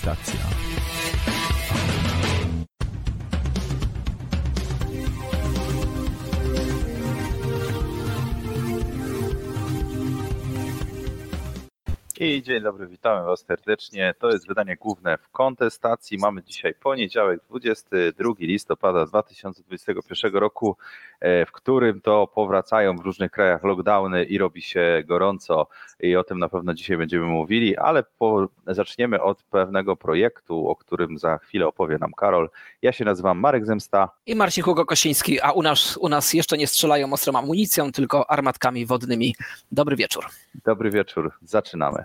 Kontestacja. I dzień dobry, witamy Was serdecznie. To jest wydanie główne w kontestacji. Mamy dzisiaj poniedziałek, 22 listopada 2021 roku, w którym to powracają w różnych krajach lockdowny i robi się gorąco. I o tym na pewno dzisiaj będziemy mówili, ale po, zaczniemy od pewnego projektu, o którym za chwilę opowie nam Karol. Ja się nazywam Marek Zemsta. I Marcin Hugo Kosiński, a u nas, u nas jeszcze nie strzelają ostrą amunicją, tylko armatkami wodnymi. Dobry wieczór. Dobry wieczór, zaczynamy.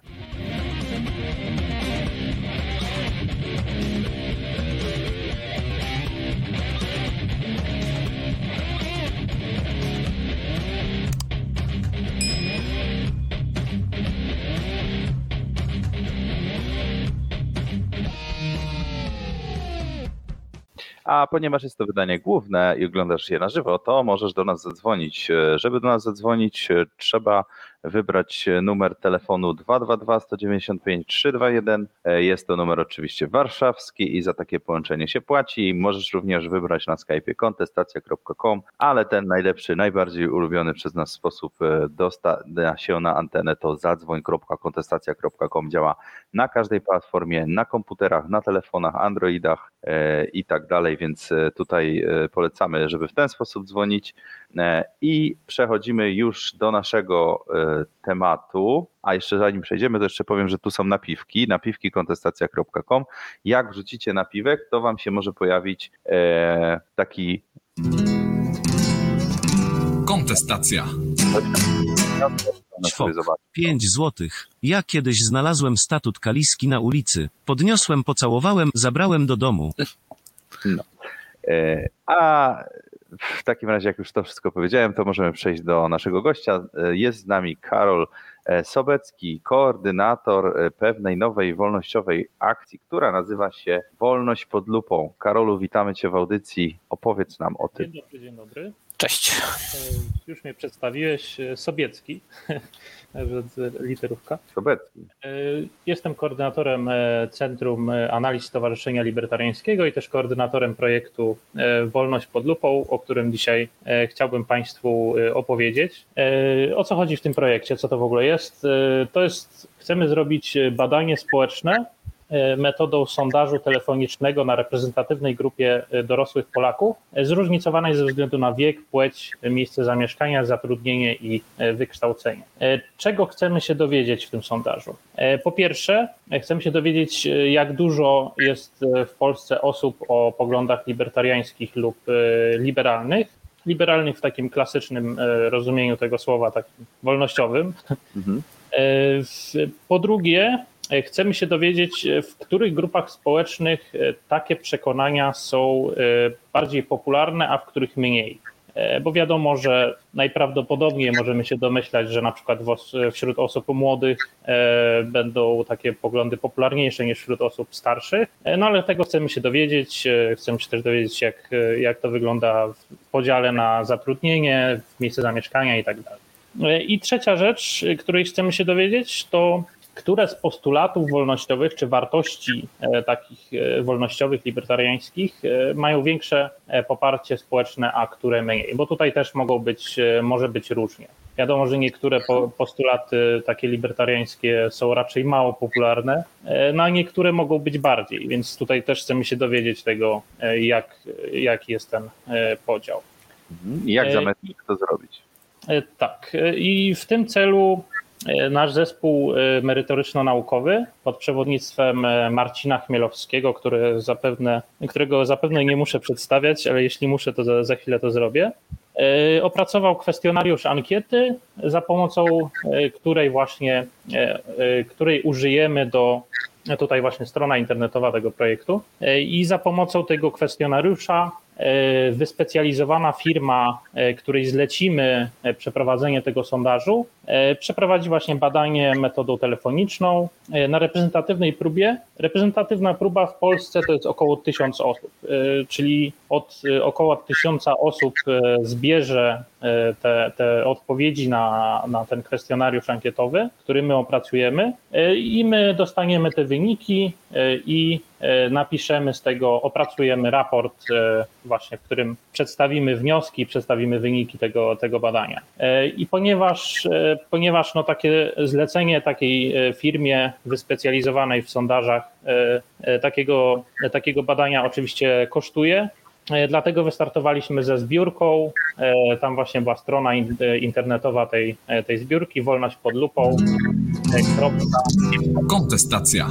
A ponieważ jest to wydanie główne i oglądasz je na żywo, to możesz do nas zadzwonić. Żeby do nas zadzwonić, trzeba wybrać numer telefonu 222 195 321. Jest to numer oczywiście warszawski i za takie połączenie się płaci. Możesz również wybrać na Skype kontestacja.com, ale ten najlepszy, najbardziej ulubiony przez nas sposób dostania się na antenę to zadzwoń.kontestacja.com. Działa na każdej platformie, na komputerach, na telefonach, Androidach i tak dalej, więc tutaj polecamy, żeby w ten sposób dzwonić. I przechodzimy już do naszego tematu. A jeszcze zanim przejdziemy, to jeszcze powiem, że tu są napiwki, napiwkikontestacja.com. Jak wrzucicie napiwek, to wam się może pojawić taki. Kontestacja. Ćwok, 5 złotych. Ja kiedyś znalazłem statut kaliski na ulicy. Podniosłem, pocałowałem, zabrałem do domu. No. A w takim razie, jak już to wszystko powiedziałem, to możemy przejść do naszego gościa. Jest z nami Karol Sobecki, koordynator pewnej nowej wolnościowej akcji, która nazywa się Wolność pod lupą. Karolu, witamy Cię w audycji. Opowiedz nam o tym. Dzień dobry, dzień dobry. Cześć. Już mnie przedstawiłeś, Sobiecki, literówka. Sobecki. Jestem koordynatorem Centrum Analiz Stowarzyszenia Libertariańskiego i też koordynatorem projektu Wolność pod lupą, o którym dzisiaj chciałbym Państwu opowiedzieć. O co chodzi w tym projekcie, co to w ogóle jest? To jest, chcemy zrobić badanie społeczne metodą sondażu telefonicznego na reprezentatywnej grupie dorosłych Polaków, zróżnicowanej ze względu na wiek, płeć, miejsce zamieszkania, zatrudnienie i wykształcenie. Czego chcemy się dowiedzieć w tym sondażu? Po pierwsze, chcemy się dowiedzieć, jak dużo jest w Polsce osób o poglądach libertariańskich lub liberalnych, liberalnych w takim klasycznym rozumieniu tego słowa, takim wolnościowym. Mhm. Po drugie, Chcemy się dowiedzieć, w których grupach społecznych takie przekonania są bardziej popularne, a w których mniej. Bo wiadomo, że najprawdopodobniej możemy się domyślać, że na przykład wśród osób młodych będą takie poglądy popularniejsze niż wśród osób starszych. No ale tego chcemy się dowiedzieć. Chcemy się też dowiedzieć, jak, jak to wygląda w podziale na zatrudnienie, miejsce zamieszkania i tak dalej. I trzecia rzecz, której chcemy się dowiedzieć, to które z postulatów wolnościowych czy wartości takich wolnościowych, libertariańskich mają większe poparcie społeczne, a które mniej, bo tutaj też mogą być, może być różnie. Wiadomo, że niektóre postulaty takie libertariańskie są raczej mało popularne, no a niektóre mogą być bardziej, więc tutaj też chcemy się dowiedzieć tego, jak, jaki jest ten podział. I jak zamierzacie to zrobić? Tak, i w tym celu Nasz zespół merytoryczno-naukowy pod przewodnictwem Marcina Chmielowskiego, który zapewne, którego zapewne nie muszę przedstawiać, ale jeśli muszę, to za, za chwilę to zrobię, opracował kwestionariusz ankiety, za pomocą której właśnie, której użyjemy do, tutaj właśnie strona internetowa tego projektu i za pomocą tego kwestionariusza wyspecjalizowana firma, której zlecimy przeprowadzenie tego sondażu, przeprowadzi właśnie badanie metodą telefoniczną na reprezentatywnej próbie. Reprezentatywna próba w Polsce to jest około tysiąc osób, czyli od około tysiąca osób zbierze e, te, te odpowiedzi na, na ten kwestionariusz ankietowy, który my opracujemy e, i my dostaniemy te wyniki e, i e, napiszemy z tego, opracujemy raport e, właśnie, w którym przedstawimy wnioski, przedstawimy wyniki tego, tego badania. E, I ponieważ, e, ponieważ no takie zlecenie takiej e, firmie wyspecjalizowanej w sondażach e, e, takiego, takiego badania oczywiście kosztuje, E, Dlatego wystartowaliśmy ze zbiórką. E, Tam właśnie była strona e, internetowa tej, e, tej zbiórki, wolność pod lupą. e. Kontestacja.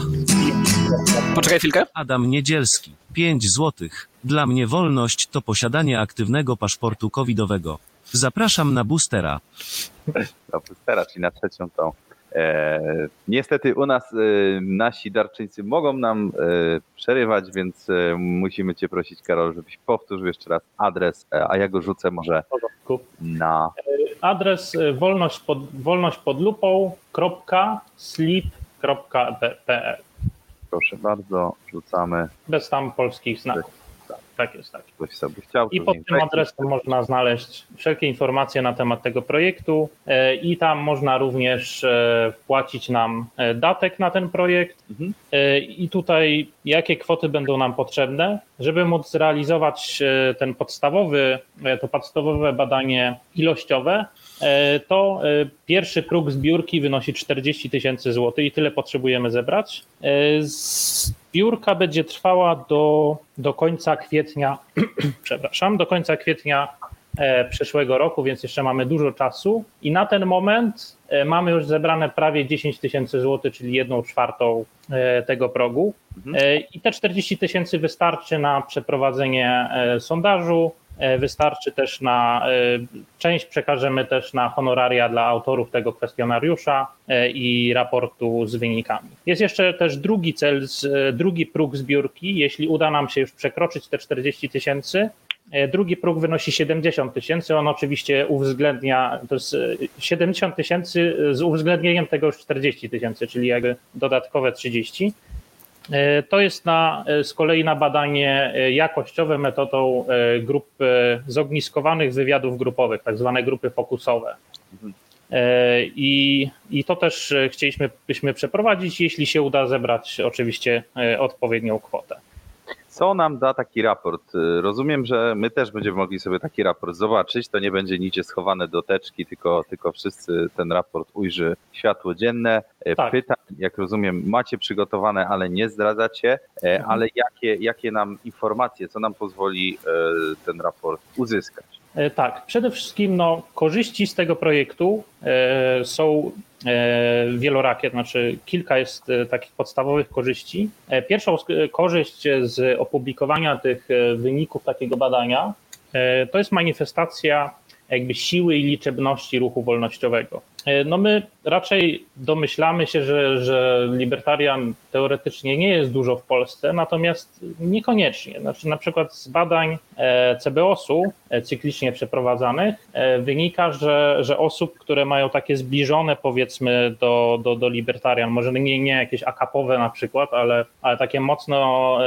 Poczekaj chwilkę. Adam Niedzielski. 5 złotych. Dla mnie wolność to posiadanie aktywnego paszportu covidowego. Zapraszam na boostera. na boostera, czyli na trzecią tą. E, niestety u nas e, nasi darczyńcy mogą nam e, przerywać, więc musimy Cię prosić, Karol, żebyś powtórzył jeszcze raz adres, a ja go rzucę może na Adres wolność pod, wolność pod proszę bardzo, rzucamy. bez tam polskich znaków. Tak jest, tak. Ktoś sobie chciał. I pod tym adresem można znaleźć wszelkie informacje na temat tego projektu e, i tam można również e, wpłacić nam e, datek na ten projekt Mhm. I tutaj jakie kwoty będą nam potrzebne, żeby móc zrealizować ten podstawowy, to podstawowe badanie ilościowe, to pierwszy próg zbiórki wynosi 40 tysięcy złotych i tyle potrzebujemy zebrać. Zbiórka będzie trwała do, do końca kwietnia, przepraszam, do końca kwietnia e, przyszłego roku, więc jeszcze mamy dużo czasu i na ten moment e, mamy już zebrane prawie 10 tysięcy złotych, czyli jedną czwartą e, tego progu. Mhm. I te 40 tysięcy wystarczy na przeprowadzenie sondażu, wystarczy też na, e, część przekażemy też na honoraria dla autorów tego kwestionariusza e, i raportu z wynikami. Jest jeszcze też drugi cel, e, drugi próg zbiórki, jeśli uda nam się już przekroczyć te 40 tysięcy, E, Drugi próg wynosi 70 tysięcy. On oczywiście uwzględnia, to jest e, 70 tysięcy z uwzględnieniem tego już 40 tysięcy, czyli jakby dodatkowe 30. E, To jest na, e, z kolei na badanie e, jakościowe metodą grup zogniskowanych wywiadów grupowych, tak zwane grupy fokusowe. E, I, I to też chcieliśmy byśmy przeprowadzić, jeśli się uda zebrać oczywiście odpowiednią kwotę. Co nam da taki raport? Y, Rozumiem, że my też będziemy mogli sobie taki raport zobaczyć. To nie będzie nigdzie schowane do teczki, tylko, tylko wszyscy ten raport ujrzy światło dzienne. E, Tak. Pytań, jak rozumiem, macie przygotowane, ale nie zdradzacie. E, Ale jakie, jakie nam informacje, co nam pozwoli e, ten raport uzyskać? E, Tak, przede wszystkim no, korzyści z tego projektu e, są e, wielorakie, znaczy kilka jest takich podstawowych korzyści. Pierwszą korzyść z opublikowania tych wyników takiego badania to jest manifestacja jakby siły i liczebności ruchu wolnościowego. E, No my raczej domyślamy się, że, że libertarian teoretycznie nie jest dużo w Polsce, natomiast niekoniecznie. Znaczy na przykład z badań e, CBOS-u e, cyklicznie przeprowadzanych wynika, że, że osób, które mają takie zbliżone powiedzmy do, do, do libertarian, może nie, nie jakieś akapowe na przykład, ale, ale takie mocno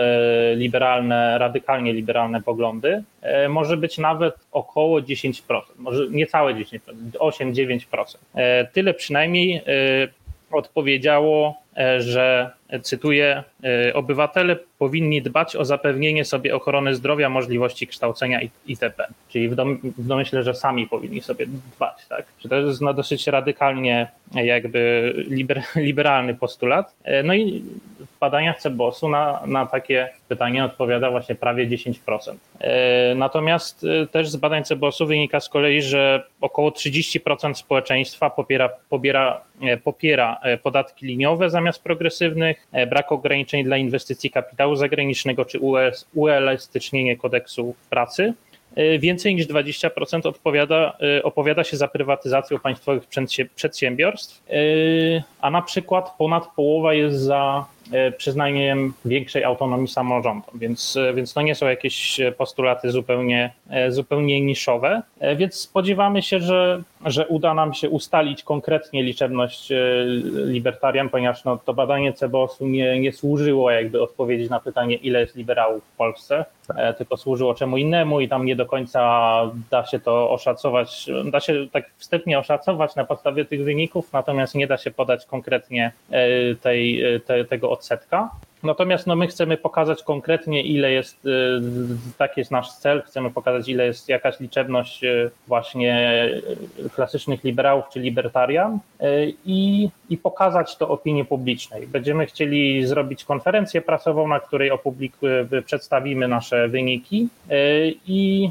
liberalne, radykalnie liberalne poglądy, może być nawet około 10%, może niecałe 10%, 8-9%. Tyle przynajmniej e, odpowiedziało, że e, cytuję, e, obywatele powinni dbać o zapewnienie sobie ochrony zdrowia, możliwości kształcenia itp. Czyli w, w domyśle, że sami powinni sobie dbać. Tak? Czy to jest no, dosyć radykalnie jakby liber, liberalny postulat. E, No i w badaniach CBOS-u na, na takie pytanie odpowiada właśnie prawie 10%. E, Natomiast też z badań CBOS-u wynika z kolei, że około 30% społeczeństwa popiera, pobiera, popiera podatki liniowe zamiast progresywnych, e, brak ograniczeń dla inwestycji kapitału zagranicznego czy uelastycznienie kodeksu pracy. E, Więcej niż 20% odpowiada, e, opowiada się za prywatyzacją państwowych przedsiębiorstw, a na przykład ponad połowa jest za przyznaniem większej autonomii samorządom, więc, e, więc to nie są jakieś postulaty zupełnie, e, zupełnie niszowe, E, więc spodziewamy się, że, że uda nam się ustalić konkretnie liczebność e, libertarian, ponieważ no, to badanie CBOS-u nie, nie służyło jakby odpowiedzi na pytanie, ile jest liberałów w Polsce. E, tylko służyło czemu innemu i tam nie do końca da się to oszacować, da się tak wstępnie oszacować na podstawie tych wyników, natomiast nie da się podać konkretnie e, tej, e, te, tego odsetka. Natomiast no, my chcemy pokazać konkretnie, ile jest, y, taki jest nasz cel, chcemy pokazać, ile jest jakaś liczebność y, właśnie y, klasycznych liberałów czy libertarian i, i pokazać to opinii publicznej. Będziemy chcieli zrobić konferencję prasową, na której opublik- przedstawimy nasze wyniki i,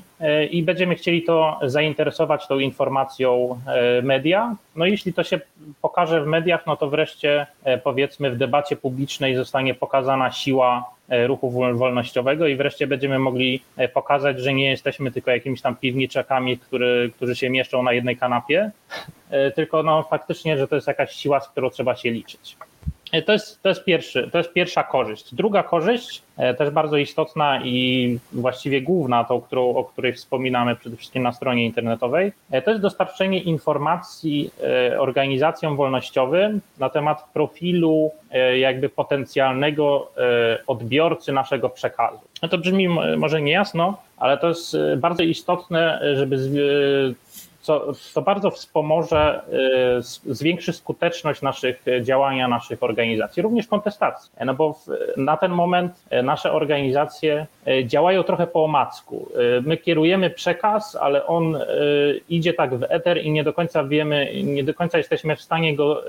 i będziemy chcieli to zainteresować tą informacją media. No jeśli to się pokaże w mediach, no to wreszcie e, powiedzmy w debacie publicznej zostanie pokazana siła e, ruchu wol- wolnościowego i wreszcie będziemy mogli e, pokazać, że nie jesteśmy tylko jakimiś tam piwniczakami, który, którzy się mieszczą na jednej kanapie, e, tylko no faktycznie, że to jest jakaś siła, z którą trzeba się liczyć. E, To jest, to, jest pierwszy, to jest pierwsza korzyść. Druga korzyść, e, też bardzo istotna i właściwie główna, którą, o której wspominamy przede wszystkim na stronie internetowej, e, to jest dostarczenie informacji organizacjom wolnościowym na temat profilu jakby potencjalnego odbiorcy naszego przekazu. No to brzmi może niejasno, ale to jest bardzo istotne, żeby co, to bardzo wspomoże, y, zwiększy skuteczność naszych y, działania, naszych organizacji, również kontestacji. No bo w, na ten moment y, nasze organizacje działają trochę po omacku. My kierujemy przekaz, ale on idzie tak w eter i nie do końca wiemy, nie do końca jesteśmy w stanie go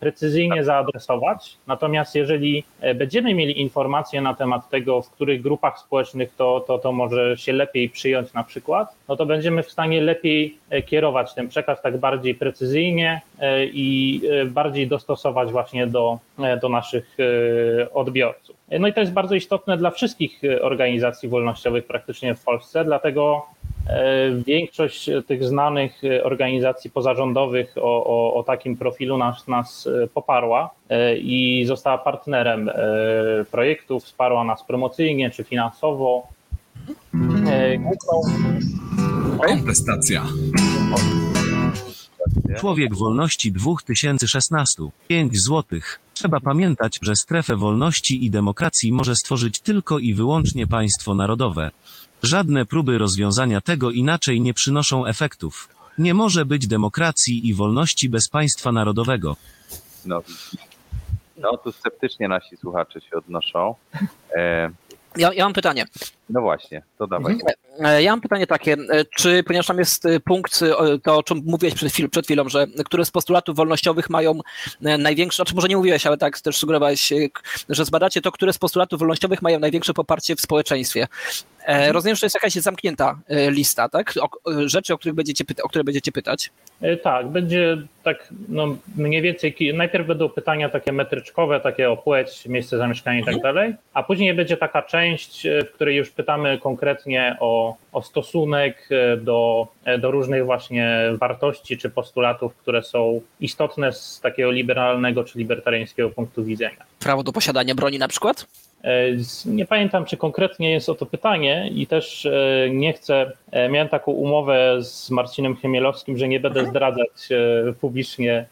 precyzyjnie zaadresować. Natomiast jeżeli będziemy mieli informacje na temat tego, w których grupach społecznych to, to, to może się lepiej przyjąć na przykład, no to będziemy w stanie lepiej kierować ten przekaz tak bardziej precyzyjnie e, i e, bardziej dostosować właśnie do, e, do naszych e, odbiorców. E, No i to jest bardzo istotne dla wszystkich e, organizacji wolnościowych praktycznie w Polsce, dlatego e, większość tych znanych e, organizacji pozarządowych o, o, o takim profilu nas, nas e, poparła e, i została partnerem e, projektu, wsparła nas promocyjnie czy finansowo. E, Główną Kontestacja. Człowiek wolności 2016. 5 złotych. Trzeba pamiętać, że strefę wolności i demokracji może stworzyć tylko i wyłącznie państwo narodowe. Żadne próby rozwiązania tego inaczej nie przynoszą efektów. Nie może być demokracji i wolności bez państwa narodowego. No, no tu sceptycznie nasi słuchacze się odnoszą. E, Ja, ja mam pytanie. No właśnie, to dawaj. E, Ja mam pytanie takie, e, czy, ponieważ tam jest e, punkt, to o czym mówiłeś przed, chwil, przed chwilą, że które z postulatów wolnościowych mają największe, znaczy może nie mówiłeś, ale tak też sugerowałeś, że zbadacie to, które z postulatów wolnościowych mają największe poparcie w społeczeństwie. E, Rozumiem, że to jest jakaś zamknięta lista, tak? O, rzeczy, o, których będziecie pyta- o które będziecie pytać. Tak, będzie tak no, mniej więcej, najpierw będą pytania takie metryczkowe, takie o płeć, miejsce zamieszkania i tak dalej, a później będzie taka część, w której już pytamy konkretnie o, o stosunek e, do, e, do różnych właśnie wartości czy postulatów, które są istotne z takiego liberalnego czy libertariańskiego punktu widzenia. Prawo do posiadania broni na przykład? E, Nie pamiętam, czy konkretnie jest o to pytanie i też nie chcę, miałem taką umowę z Marcinem Chmielowskim, że nie będę zdradzać e, publicznie,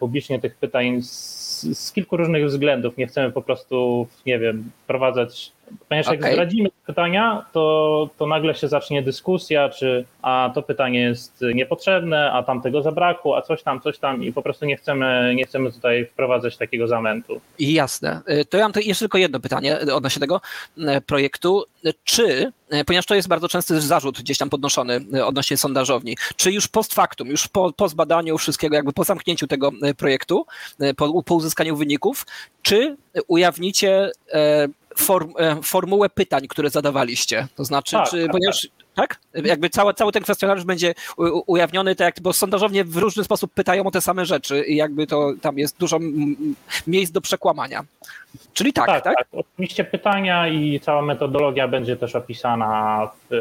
publicznie tych pytań z, z kilku różnych względów. Nie chcemy po prostu, nie wiem, wprowadzać, ponieważ jak Okej. zdradzimy pytania, to, to nagle się zacznie dyskusja, czy a to pytanie jest niepotrzebne, a tamtego zabrakło, a coś tam, coś tam i po prostu nie chcemy, nie chcemy tutaj wprowadzać takiego zamętu. Jasne. Y, To ja mam jeszcze tylko jedno pytanie odnośnie tego y, projektu. Czy, y, ponieważ to jest bardzo częsty zarzut gdzieś tam podnoszony odnośnie sondażowni, czy już post factum, już po, po zbadaniu wszystkiego, jakby po zamknięciu tego projektu, po, po uzyskaniu wyników, czy ujawnicie form, e, formułę pytań, które zadawaliście? To znaczy, Tak, czy, tak, ponieważ tak? Jakby cały, cały ten kwestionariusz będzie ujawniony, tak jak, bo sondażownie w różny sposób pytają o te same rzeczy i jakby to tam jest dużo miejsc do przekłamania. Czyli tak, tak? tak, Oczywiście pytania i cała metodologia będzie też opisana w,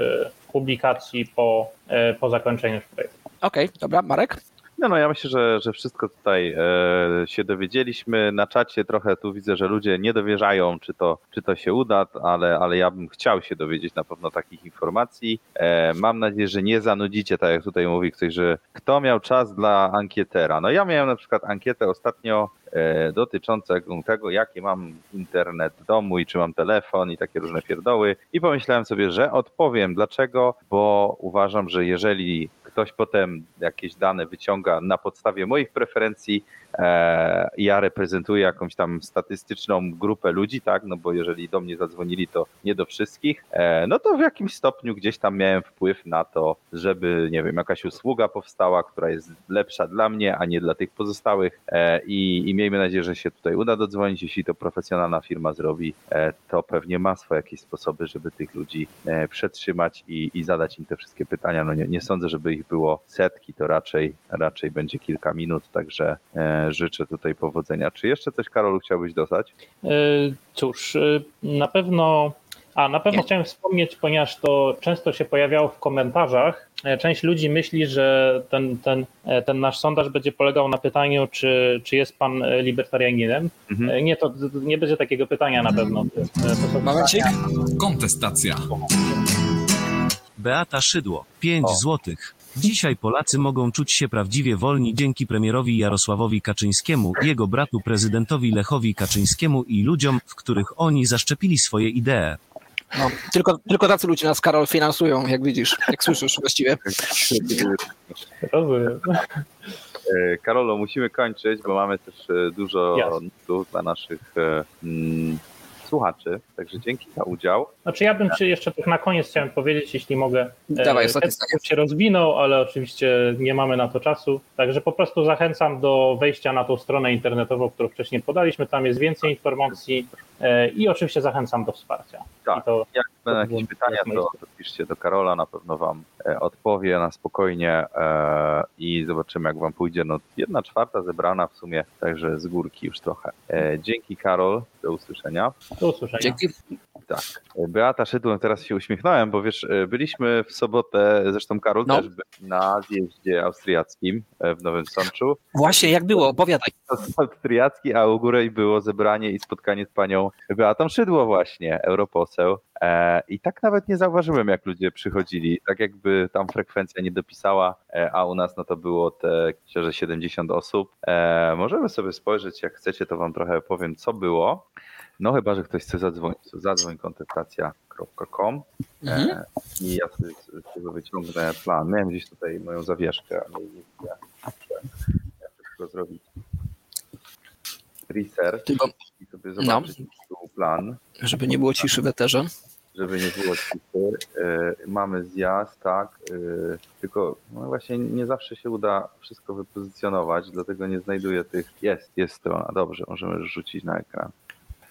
publikacji po, e, po zakończeniu projektu. Okej, dobra, Marek? No, no ja myślę, że, że wszystko tutaj e, się dowiedzieliśmy. Na czacie trochę tu widzę, że ludzie nie dowierzają, czy to, czy to się uda, ale, ale ja bym chciał się dowiedzieć na pewno takich informacji. E, mam nadzieję, że nie zanudzicie, tak jak tutaj mówi ktoś, że kto miał czas dla ankietera. No ja miałem na przykład ankietę ostatnio e, dotyczącą tego, jaki mam internet w domu i czy mam telefon i takie różne pierdoły. I pomyślałem sobie, że odpowiem. Dlaczego? Bo uważam, że jeżeli ktoś potem jakieś dane wyciąga na podstawie moich preferencji, ja reprezentuję jakąś tam statystyczną grupę ludzi, tak, no bo jeżeli do mnie zadzwonili, to nie do wszystkich, e, no to w jakimś stopniu gdzieś tam miałem wpływ na to, żeby, nie wiem, jakaś usługa powstała, która jest lepsza dla mnie, a nie dla tych pozostałych. E, i, i miejmy nadzieję, że się tutaj uda dodzwonić, jeśli to profesjonalna firma zrobi, e, to pewnie ma swoje jakieś sposoby, żeby tych ludzi e, przetrzymać i, i zadać im te wszystkie pytania. No nie, nie sądzę, żeby ich było setki, to raczej, raczej będzie kilka minut, także e, życzę tutaj powodzenia. Czy jeszcze coś, Karolu, chciałbyś dodać? E, Cóż, e, na pewno. A na pewno Nie. chciałem wspomnieć, ponieważ to często się pojawiało w komentarzach. e, Część ludzi myśli, że ten, ten, ten nasz sondaż będzie polegał na pytaniu, czy, czy jest pan libertarianinem. Mhm. Nie, to nie będzie takiego pytania na pewno. Momencik. Kontestacja. Beata Szydło, 5 O. złotych. Dzisiaj Polacy mogą czuć się prawdziwie wolni dzięki premierowi Jarosławowi Kaczyńskiemu, jego bratu prezydentowi Lechowi Kaczyńskiemu i ludziom, w których oni zaszczepili swoje idee. No, tylko, tylko tacy ludzie nas, Karol, finansują, jak widzisz, jak słyszysz właściwie. Rozumiem. E, Karolo, musimy kończyć, bo mamy też e, dużo Jasne. dla naszych e, mm, słuchaczy, także dzięki za udział. Znaczy ja bym ci jeszcze tak na koniec chciałem powiedzieć, jeśli mogę. e, Dawaj, już się rozwinął, ale oczywiście nie mamy na to czasu. Także po prostu zachęcam do wejścia na tą stronę internetową, którą wcześniej podaliśmy. Tam jest więcej informacji e, i oczywiście zachęcam do wsparcia. Tak. To Jak będą To jakieś było pytania, to, to piszcie do Karola, na pewno wam e, odpowie na spokojnie i zobaczymy jak wam pójdzie. No jedna czwarta zebrana w sumie, także z górki już trochę. Dzięki Karol, do usłyszenia. Do usłyszenia. Dzięki. Tak. Beata Szydło, teraz się uśmiechnąłem, bo wiesz, e, byliśmy w sobotę, zresztą Karol No. też był na zjeździe austriackim e, w Nowym Sączu. Właśnie, jak było? Opowiadaj. Austriacki, a u góry było zebranie i spotkanie z panią Beatą Szydło właśnie, europoseł. E, I tak nawet nie zauważyłem, jak ludzie przychodzili. Tak jakby tam frekwencja nie dopisała, a u nas no to było te myślę, że 70 osób. Możemy sobie spojrzeć, jak chcecie, to wam trochę powiem, co było. No chyba, że ktoś chce zadzwonić. to Zadzwoń kontestacja.com Mhm. e, i ja sobie z tego wyciągnę plan. Miałem gdzieś tutaj moją zawieszkę, ale nie wiem, jak jak wszystko zrobić. Research Tylko, i sobie zobaczyć tu plan, żeby nie było ciszy w eterze. żeby nie było ciszy. E, Mamy zjazd, tak, e, tylko no właśnie nie zawsze się uda wszystko wypozycjonować, dlatego nie znajduję tych. Jest, jest strona, dobrze, możemy rzucić na ekran.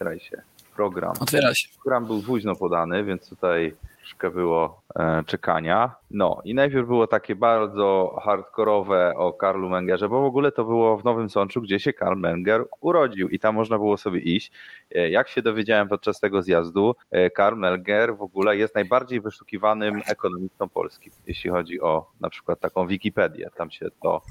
Staraj się. Program. Otwiera się. Program był późno podany, więc tutaj troszkę było e, czekania. No i najpierw było takie bardzo hardkorowe o Karlu Mengerze, bo w ogóle to było w Nowym Sączu, gdzie się Karl Menger urodził i tam można było sobie iść. E, Jak się dowiedziałem podczas tego zjazdu, e, Karl Menger w ogóle jest najbardziej wyszukiwanym ekonomistą polskim, jeśli chodzi o na przykład taką Wikipedię. Tam się to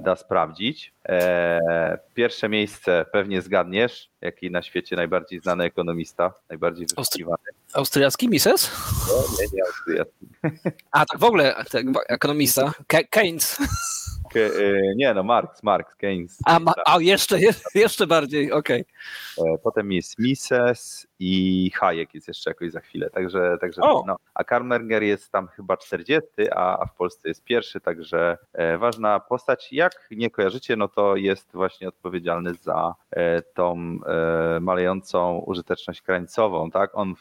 da sprawdzić. E, pierwsze miejsce pewnie zgadniesz, jaki na świecie najbardziej znany ekonomista, najbardziej wyszukiwany. Austriacki Mises? No, nie, nie, austriacki. A, tak w ogóle, tak, ekonomista. Ke- Keynes. Ke- e, nie, no Marx, Marx, Keynes. A, ma, a jeszcze, jeszcze bardziej, okej. E, Potem jest Mises i Hayek jest jeszcze jakoś za chwilę, także, także O. no. A Karl Menger jest tam chyba 40, a, a w Polsce jest pierwszy, także e, ważna postać. Jak nie kojarzycie, no to jest właśnie odpowiedzialny za e, tą e, malejącą użyteczność krańcową, tak? On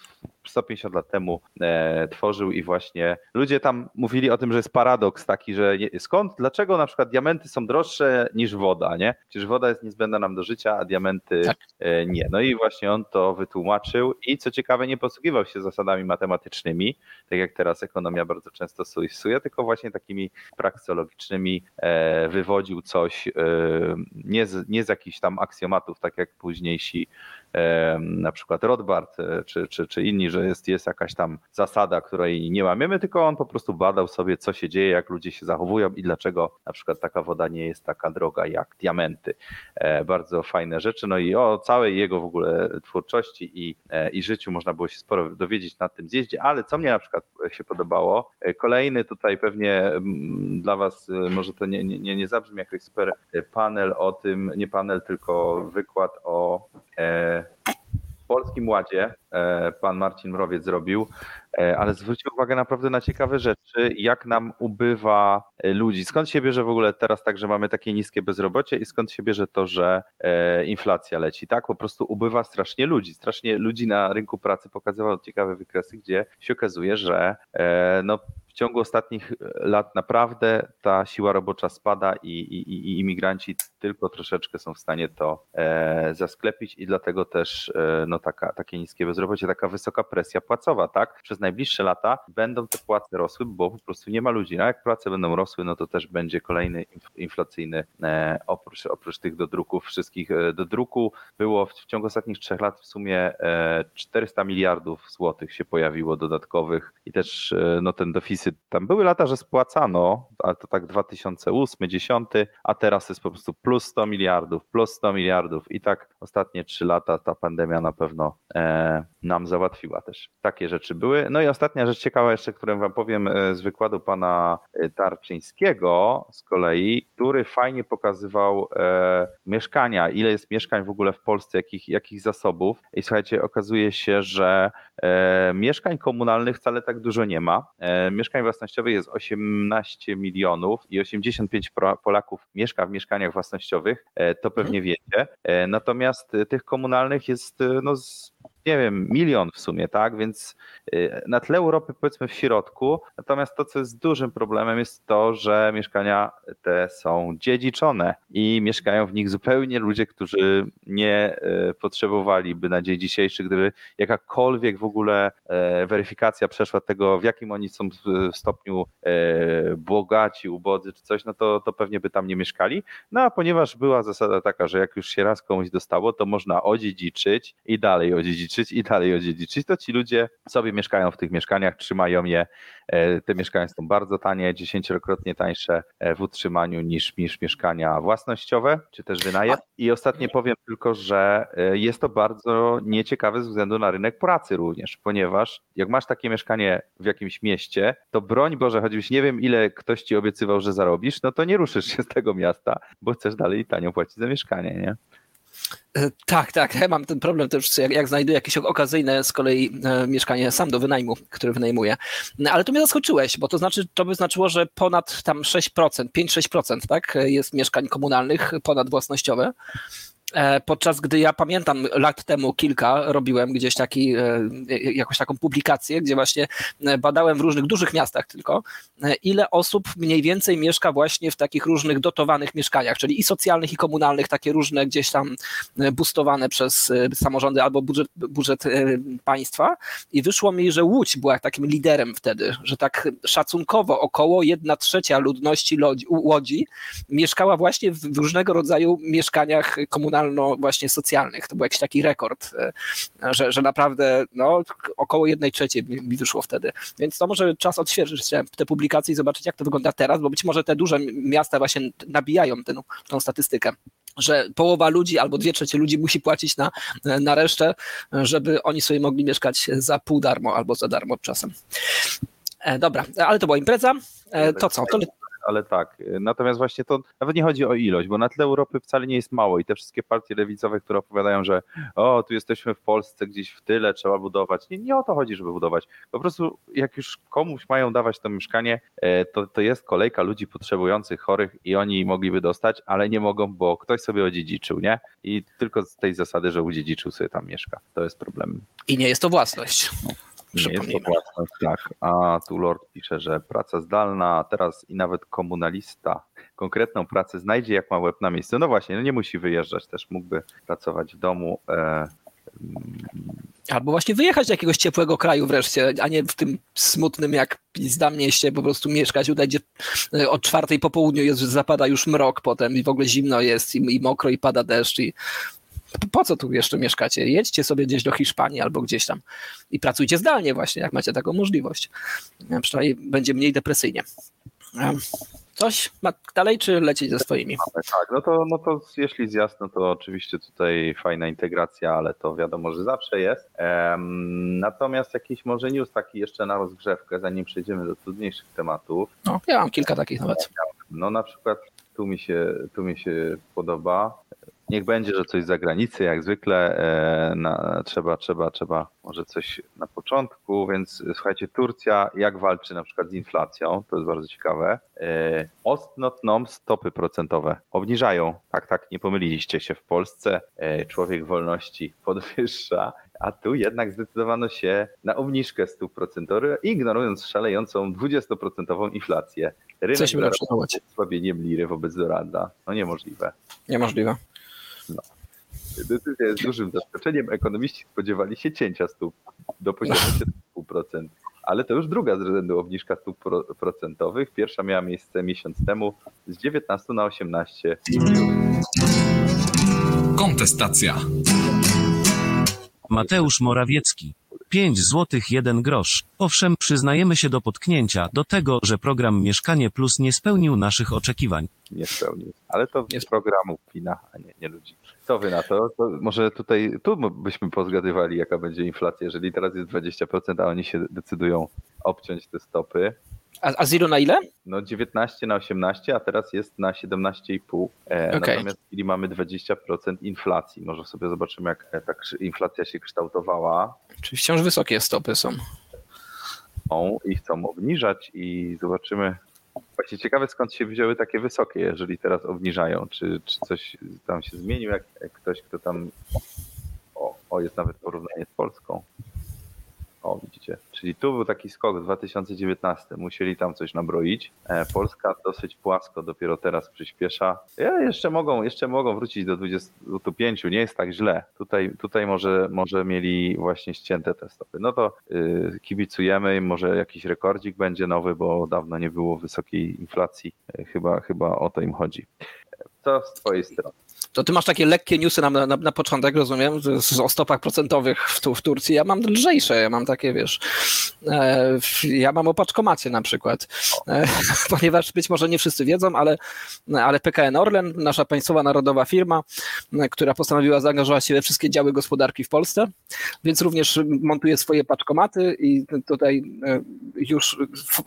w 150 lat temu e, tworzył i właśnie ludzie tam mówili o tym, że jest paradoks taki, że nie, skąd, dlaczego na przykład diamenty są droższe niż woda, nie? Przecież woda jest niezbędna nam do życia, a diamenty Tak. e, nie. No i właśnie on to wytłumaczył i co ciekawe nie posługiwał się zasadami matematycznymi, tak jak teraz ekonomia bardzo często stosuje, tylko właśnie takimi praksologicznymi e, wywodził coś e, nie z, nie z jakichś tam aksjomatów, tak jak późniejsi na przykład Rothbard e, czy, czy, czy inni, że jest, jest jakaś tam zasada, której nie łamiemy, tylko on po prostu badał sobie, co się dzieje, jak ludzie się zachowują i dlaczego na przykład taka woda nie jest taka droga jak diamenty. E, bardzo fajne rzeczy, no i o całej jego w ogóle twórczości i, e, i życiu można było się sporo dowiedzieć na tym zjeździe, ale co mnie na przykład się podobało, kolejny tutaj pewnie mm, dla was może to nie, nie, nie zabrzmi jakoś super panel o tym, nie panel, tylko wykład o e, Polskim Ładzie e, pan Marcin Mrowiec zrobił, ale zwrócił uwagę naprawdę na ciekawe rzeczy, jak nam ubywa e, ludzi. Skąd się bierze w ogóle teraz tak, że mamy takie niskie bezrobocie i skąd się bierze to, że e, inflacja leci, tak? Po prostu ubywa strasznie ludzi. Strasznie ludzi na rynku pracy pokazywał ciekawe wykresy, gdzie się okazuje, że e, no, w ciągu ostatnich lat naprawdę ta siła robocza spada i, i, i imigranci tylko troszeczkę są w stanie to e, zasklepić i dlatego też e, no, taka, takie niskie bezrobocie, taka wysoka presja płacowa, tak? Przez najbliższe lata będą te płace rosły, bo po prostu nie ma ludzi. A jak płace będą rosły, no to też będzie kolejny inf- inflacyjny e, oprócz, oprócz tych dodruków wszystkich. E, do druku było w, w ciągu ostatnich trzech lat w sumie e, 400 miliardów złotych się pojawiło dodatkowych i też e, no, ten deficyt, tam były lata, że spłacano, ale to tak 2008, 10, a teraz jest po prostu plus 100 miliardów, plus 100 miliardów i tak ostatnie trzy lata ta pandemia na pewno e, nam załatwiła też. Takie rzeczy były. No i ostatnia rzecz ciekawa jeszcze, którą wam powiem e, z wykładu pana e, Tarczyńskiego z kolei, który fajnie pokazywał e, mieszkania, ile jest mieszkań w ogóle w Polsce, jakich, jakich zasobów i słuchajcie, okazuje się, że e, mieszkań komunalnych wcale tak dużo nie ma. E, mieszkań własnościowych jest 18 milionów i 85 pro- Polaków mieszka w mieszkaniach własnościowych, e, to pewnie wiecie. Natomiast tych komunalnych jest no, nie wiem, milion w sumie, tak? Więc y, na tle Europy powiedzmy w środku. Natomiast to, co jest dużym problemem, jest to, że mieszkania te są dziedziczone i mieszkają w nich zupełnie ludzie, którzy nie y, potrzebowaliby na dzień dzisiejszy, gdyby jakakolwiek w ogóle e, weryfikacja przeszła tego, w jakim oni są w- stopniu e, bogaci, ubodzy czy coś, no to, to pewnie by tam nie mieszkali. No a ponieważ była zasada taka, że jak już się raz komuś dostało, to można odziedziczyć i dalej odziedziczyć i dalej odziedziczyć, to ci ludzie sobie mieszkają w tych mieszkaniach, trzymają je. E, Te mieszkania są bardzo tanie, dziesięciokrotnie tańsze e, w utrzymaniu niż, niż mieszkania własnościowe, czy też wynajem. I ostatnie powiem tylko, że e, jest to bardzo nieciekawe ze względu na rynek pracy również, ponieważ jak masz takie mieszkanie w jakimś mieście, to broń Boże, choćbyś nie wiem ile ktoś ci obiecywał, że zarobisz, no to nie ruszysz się z tego miasta, bo chcesz dalej tanio płacić za mieszkanie, nie? E, Tak, tak. Ja mam ten problem też, jak, jak znajduję jakieś okazyjne z kolei e, mieszkanie sam do wynajmu, które wynajmuję. No, ale to mnie zaskoczyłeś, bo to znaczy, to by znaczyło, że ponad tam 6%, 5-6%, tak, jest mieszkań komunalnych, ponad własnościowe. E, Podczas gdy ja pamiętam lat temu kilka robiłem gdzieś taki, e, jakąś taką publikację, gdzie właśnie e, badałem w różnych dużych miastach tylko, ile osób mniej więcej mieszka właśnie w takich różnych dotowanych mieszkaniach, czyli i socjalnych, i komunalnych, takie różne gdzieś tam e, boostowane przez samorządy albo budżet, budżet państwa. I wyszło mi, że Łódź była takim liderem wtedy, że tak szacunkowo około jedna trzecia ludności Łodzi mieszkała właśnie w różnego rodzaju mieszkaniach komunalno właśnie socjalnych. To był jakiś taki rekord, e, że, że naprawdę no, około jednej trzeciej mi wyszło wtedy. Więc to może czas odświeżyć te, te publikacje i zobaczyć, jak to wygląda teraz, bo być może te duże miasta właśnie nabijają tę, tą statystykę że połowa ludzi albo dwie trzecie ludzi musi płacić na, na resztę, żeby oni sobie mogli mieszkać za pół darmo albo za darmo czasem. E, dobra, ale to była impreza. E, to co? To, ale tak. Natomiast właśnie to nawet nie chodzi o ilość, bo na tle Europy wcale nie jest mało i te wszystkie partie lewicowe, które opowiadają, że o, tu jesteśmy w Polsce, gdzieś w tyle trzeba budować. Nie, nie o to chodzi, żeby budować. Po prostu jak już komuś mają dawać to mieszkanie, e, to, to jest kolejka ludzi potrzebujących, chorych i oni mogliby dostać, ale nie mogą, bo ktoś sobie odziedziczył, nie? I tylko z tej zasady, że udziedziczył sobie tam mieszka. To jest problem. I nie jest to własność. Nie jest to tak. A tu Lord pisze, że praca zdalna, a teraz i nawet komunalista konkretną pracę znajdzie, jak ma łeb na miejscu. No właśnie, no nie musi wyjeżdżać, też mógłby pracować w domu. E, Albo właśnie wyjechać do jakiegoś ciepłego kraju wreszcie, a nie w tym smutnym jak pizda mieście po prostu mieszkać tutaj, gdzie e, od czwartej po południu jest, zapada już mrok potem i w ogóle zimno jest i, i mokro i pada deszcz i po co tu jeszcze mieszkacie? Jedźcie sobie gdzieś do Hiszpanii albo gdzieś tam i pracujcie zdalnie właśnie, jak macie taką możliwość. E, Przynajmniej będzie mniej depresyjnie. E, Coś dalej, czy lecieć ze swoimi? Tak, no to, no to jeśli zjazd, no to oczywiście tutaj fajna integracja, ale to wiadomo, że zawsze jest. Em, natomiast jakiś może news taki jeszcze na rozgrzewkę, zanim przejdziemy do trudniejszych tematów. No, ja mam kilka takich nawet. No na przykład tu mi się, tu mi się podoba. Niech będzie, że coś z zagranicy, jak zwykle. E, na, trzeba, trzeba, trzeba może coś na początku, więc słuchajcie, Turcja jak walczy na przykład z inflacją, to jest bardzo ciekawe. E, Ostnotnom stopy procentowe obniżają. Tak, tak, nie pomyliliście się. W Polsce e, człowiek wolności podwyższa, a tu jednak zdecydowano się na obniżkę stóp procentowych, ignorując szalejącą 20% inflację. Rynek zaraz szanować. osłabieniem liry wobec dorada. No niemożliwe. Niemożliwe. Decyzja jest dużym zaskoczeniem. Ekonomiści spodziewali się cięcia stóp do poziomu 7,5%. Ale to już druga z rzędu obniżka stóp pro- procentowych. Pierwsza miała miejsce miesiąc temu z 19 na 18. Kontestacja. Mateusz Morawiecki. 5 złotych 1 grosz. Owszem, przyznajemy się do potknięcia, do tego, że program Mieszkanie Plus nie spełnił naszych oczekiwań. Nie spełnił. Ale to Jest- z programu wina, a nie, nie ludzi. Co wy na to? to? Może tutaj, tu byśmy pozgadywali, jaka będzie inflacja, jeżeli teraz jest 20%, a oni się decydują obciąć te stopy. A, a Zero na ile? No 19 na 18, a teraz jest na 17,5. E, Okej. Natomiast w chwili mamy 20% inflacji. Może sobie zobaczymy, jak e, ta inflacja się kształtowała. Czyli wciąż wysokie stopy są. Są I chcą obniżać i zobaczymy. Właśnie ciekawe skąd się wzięły takie wysokie, jeżeli teraz obniżają. Czy, czy coś tam się zmienił, jak, jak ktoś, kto tam. O, o, jest nawet porównanie z Polską. O, widzicie. Czyli tu był taki skok w 2019. Musieli tam coś nabroić. E, Polska dosyć płasko dopiero teraz przyspiesza. Ja, jeszcze, mogą, jeszcze mogą wrócić do 25. Nie jest tak źle. Tutaj, tutaj może, może mieli właśnie ścięte te stopy. No to y, kibicujemy. Może jakiś rekordzik będzie nowy, bo dawno nie było wysokiej inflacji. E, Chyba, chyba o to im chodzi. Co z twojej strony? To ty masz takie lekkie newsy na, na, na początek, rozumiem, z- o stopach procentowych w, tu, w Turcji. Ja mam lżejsze, ja mam takie, wiesz, e, ja mam o paczkomacie na przykład, e, ponieważ być może nie wszyscy wiedzą, ale, ale PKN Orlen, nasza państwowa narodowa firma, e, która postanowiła zaangażować się we wszystkie działy gospodarki w Polsce, więc również montuje swoje paczkomaty i tutaj e, już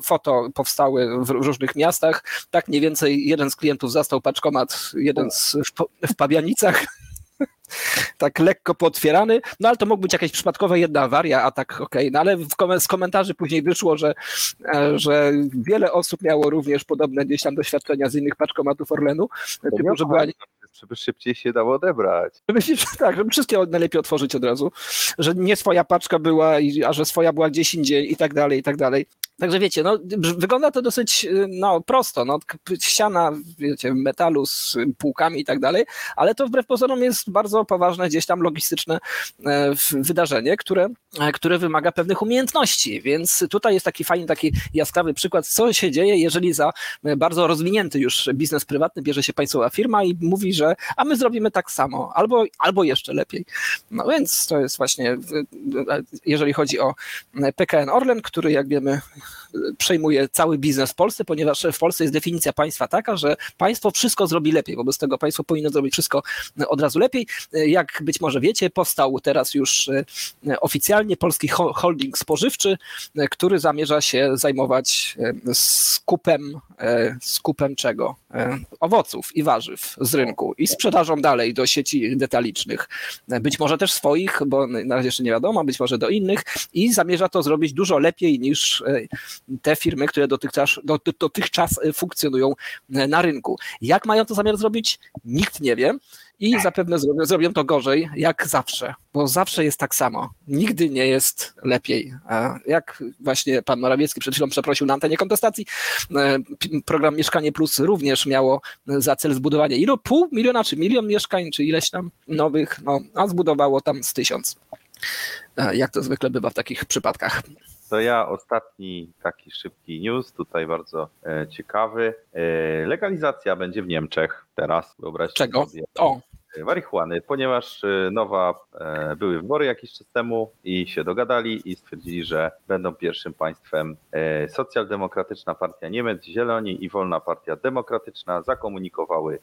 foto powstały w różnych miastach. Tak mniej więcej jeden z klientów zastał paczkomat, jeden z, w, Pabianicach, tak lekko pootwierany, no ale to mógł być jakaś przypadkowa jedna awaria, a tak okej, no ale kom- z komentarzy później wyszło, że, e, że wiele osób miało również podobne gdzieś tam doświadczenia z innych paczkomatów Orlenu, typu, że była Żeby szybciej się dało odebrać. żeby, się- tak, żeby wszystkie najlepiej otworzyć od razu, że nie swoja paczka była, a że swoja była gdzieś indziej i tak dalej, i tak dalej. Także wiecie, no, wygląda to dosyć no, prosto, no, ściana wiecie, metalu z półkami i tak dalej, ale to wbrew pozorom jest bardzo poważne gdzieś tam logistyczne e, wydarzenie, które, e, które wymaga pewnych umiejętności, więc tutaj jest taki fajny, taki jaskrawy przykład, co się dzieje, jeżeli za e, bardzo rozwinięty już biznes prywatny bierze się państwowa firma i mówi, że a my zrobimy tak samo, albo, albo jeszcze lepiej. No więc to jest właśnie, jeżeli chodzi o PKN Orlen, który jak wiemy przejmuje cały biznes w Polsce, ponieważ w Polsce jest definicja państwa taka, że państwo wszystko zrobi lepiej, wobec tego państwo powinno zrobić wszystko od razu lepiej. Jak być może wiecie, powstał teraz już e, oficjalnie polski ho- holding spożywczy, e, który zamierza się zajmować e, skupem, e, skupem czego? E, Owoców i warzyw z rynku i sprzedażą dalej do sieci detalicznych. Być może też swoich, bo na razie jeszcze nie wiadomo, być może do innych i zamierza to zrobić dużo lepiej niż e, te firmy, które dotychczas, do- dotychczas e, funkcjonują e, na rynku. Jak mają to zamiar zrobić? Nikt nie wie. I zapewne zrobią, zrobią to gorzej, jak zawsze, bo zawsze jest tak samo. Nigdy nie jest lepiej. Jak właśnie pan Morawiecki przed chwilą przeprosił na antenie kontestacji, e, program Mieszkanie Plus również miało za cel zbudowanie ilu? Pół miliona czy milion mieszkań, czy ileś tam nowych, no, a zbudowało tam z tysiąc. E, Jak to zwykle bywa w takich przypadkach. To ja ostatni taki szybki news, tutaj bardzo e, ciekawy. Legalizacja będzie w Niemczech teraz. Wyobraźcie Czego? sobie. O, marihuany, ponieważ y, nowa, e, były wybory jakiś czas temu i się dogadali i stwierdzili, że będą pierwszym państwem e, socjaldemokratyczna partia Niemiec, Zieloni i Wolna Partia Demokratyczna zakomunikowały e,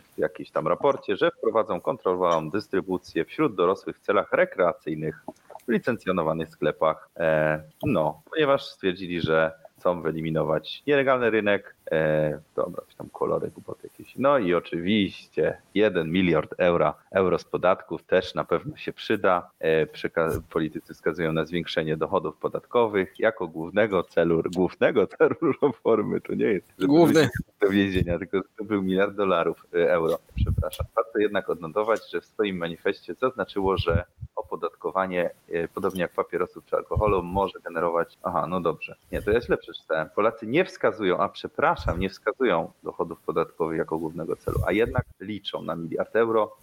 w jakimś tam raporcie, że wprowadzą kontrolowaną dystrybucję wśród dorosłych w celach rekreacyjnych w licencjonowanych sklepach. E, No, ponieważ stwierdzili, że chcą wyeliminować nielegalny rynek, e, dobra, tam kolory, głupoty jakieś. No i oczywiście 1 miliard euro, euro z podatków też na pewno się przyda. E, przeka- politycy wskazują na zwiększenie dochodów podatkowych jako głównego celu, głównego celu reformy. To nie jest Główny. do więzienia, tylko to był miliard dolarów, e, euro, przepraszam. Warto jednak odnotować, że w swoim manifestie zaznaczyło, że opodatkowanie, e, podobnie jak papierosów czy alkoholu, może generować. Aha, no dobrze. Nie, to ja źle przeczytałem. Polacy nie wskazują, a przepraszam, nie wskazują dochodów podatkowych jako głównego celu, a jednak liczą na miliard euro,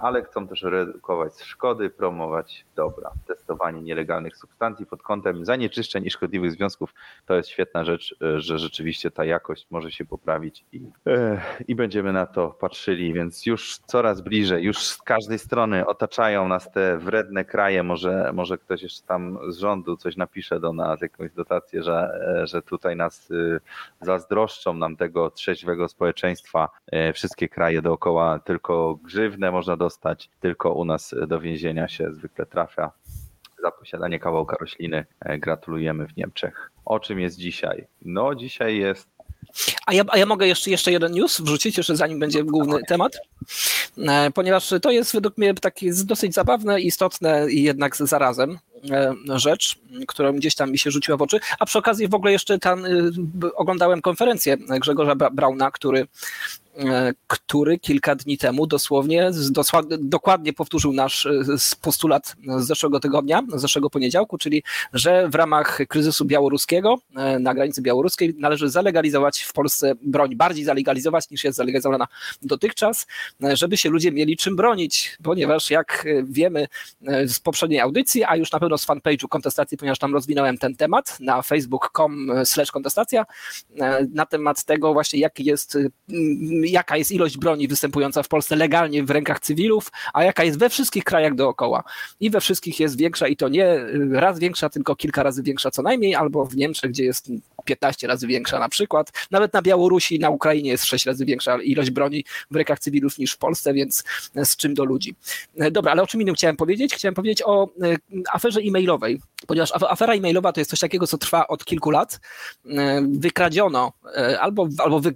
ale chcą też redukować szkody, promować dobra. Testowanie nielegalnych substancji pod kątem zanieczyszczeń i szkodliwych związków to jest świetna rzecz, e, że rzeczywiście ta jakość może się poprawić i, e, i będziemy na to patrzyli, więc już coraz bliżej, już z każdej strony otaczają nas te wredne kraje. Może, może ktoś jeszcze tam z rządu coś napisze do nas, jakąś dotację, że, e, że tutaj nas y, zazdroszczą nam tego trzeźwego społeczeństwa. E, Wszystkie kraje dookoła tylko grzywnę można dostać, tylko u nas do więzienia się zwykle trafia za posiadanie kawałka rośliny. E, Gratulujemy w Niemczech. O czym jest dzisiaj? No, dzisiaj jest A ja, a ja mogę jeszcze, jeszcze jeden news wrzucić, jeszcze zanim będzie główny temat, E, ponieważ to jest według mnie takie dosyć zabawne, istotne i jednak zarazem e, rzecz, która gdzieś tam mi się rzuciła w oczy. A przy okazji w ogóle jeszcze tam y, oglądałem konferencję Grzegorza Bra- Brauna, który który kilka dni temu dosłownie, dokładnie powtórzył nasz e, postulat z zeszłego tygodnia, z zeszłego poniedziałku, czyli że w ramach kryzysu białoruskiego e, na granicy białoruskiej należy zalegalizować w Polsce broń, bardziej zalegalizować niż jest zalegalizowana dotychczas, e, żeby się ludzie mieli czym bronić, ponieważ jak e, wiemy e, z poprzedniej audycji, a już na pewno z fanpage'u kontestacji, ponieważ tam rozwinąłem ten temat na facebook.com slash kontestacja, e, na temat tego właśnie jak jest, e, jaka jest ilość broni występująca w Polsce legalnie w rękach cywilów, a jaka jest we wszystkich krajach dookoła. I we wszystkich jest większa i to nie raz większa, tylko kilka razy większa co najmniej, albo w Niemczech, gdzie jest 15 razy większa na przykład. Nawet na Białorusi, na Ukrainie jest 6 razy większa ilość broni w rękach cywilów niż w Polsce, więc z czym do ludzi. E, Dobra, ale o czym innym chciałem powiedzieć? Chciałem powiedzieć o e, aferze e-mailowej, ponieważ af- afera e-mailowa to jest coś takiego, co trwa od kilku lat. E, Wykradziono albo, albo wy,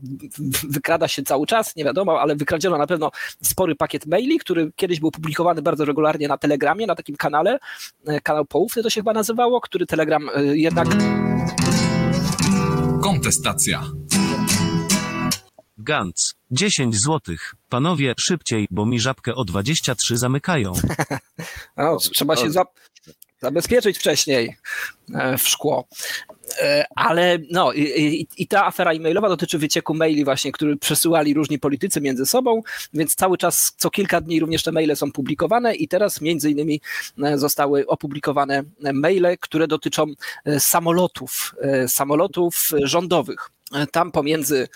wykrada się cały czas, nie wiadomo, ale wykradziono na pewno spory pakiet maili, który kiedyś był publikowany bardzo regularnie na Telegramie, na takim kanale, e, kanał poufny to się chyba nazywało, który Telegram e, jednak Kontestacja. Gantz. 10 złotych. Panowie, szybciej, bo mi żabkę o 23 zamykają. No, trzeba się za, zabezpieczyć wcześniej e, w szkło. E, Ale no i, i, ta afera e-mailowa dotyczy wycieku maili właśnie, które przesyłali różni politycy między sobą, więc cały czas co kilka dni również te maile są publikowane i teraz między innymi e, zostały opublikowane maile, które dotyczą samolotów, samolotów rządowych. Tam pomiędzy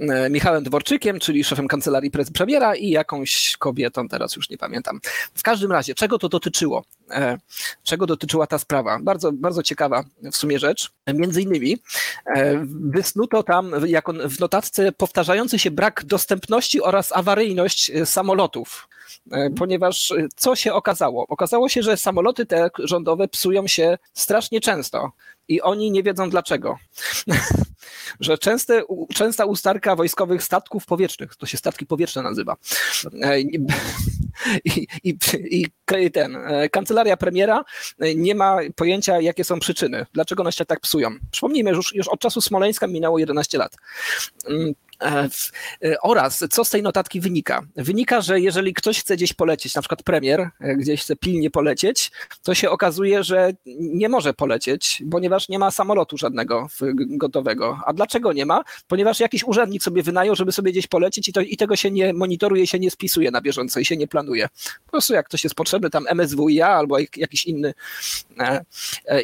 e, Michałem Dworczykiem, czyli szefem kancelarii pre- premiera i jakąś kobietą, teraz już nie pamiętam. W każdym razie, czego to dotyczyło? E, Czego dotyczyła ta sprawa? Bardzo, bardzo ciekawa w sumie rzecz. Między innymi e, wysnuto tam jako w notatce powtarzający się brak dostępności oraz awaryjność samolotów. E, Ponieważ e, co się okazało? Okazało się, że samoloty te rządowe psują się strasznie często i oni nie wiedzą dlaczego. że częste, częsta ustarka wojskowych statków powietrznych, to się statki powietrzne nazywa. E, I, i, i, ten, kancelaria premiera nie ma pojęcia, jakie są przyczyny, dlaczego one się tak psują. Przypomnijmy, że już, już od czasu Smoleńska minęło 11 lat. E, e, Oraz co z tej notatki wynika? Wynika, że jeżeli ktoś chce gdzieś polecieć, na przykład premier e, gdzieś chce pilnie polecieć, to się okazuje, że nie może polecieć, ponieważ nie ma samolotu żadnego gotowego. A dlaczego nie ma? Ponieważ jakiś urzędnik sobie wynajął, żeby sobie gdzieś polecieć i, to, i tego się nie monitoruje, się nie spisuje na bieżąco i się nie planuje. Po prostu jak ktoś jest potrzebny, tam MSWiA albo jak- jakiś inny,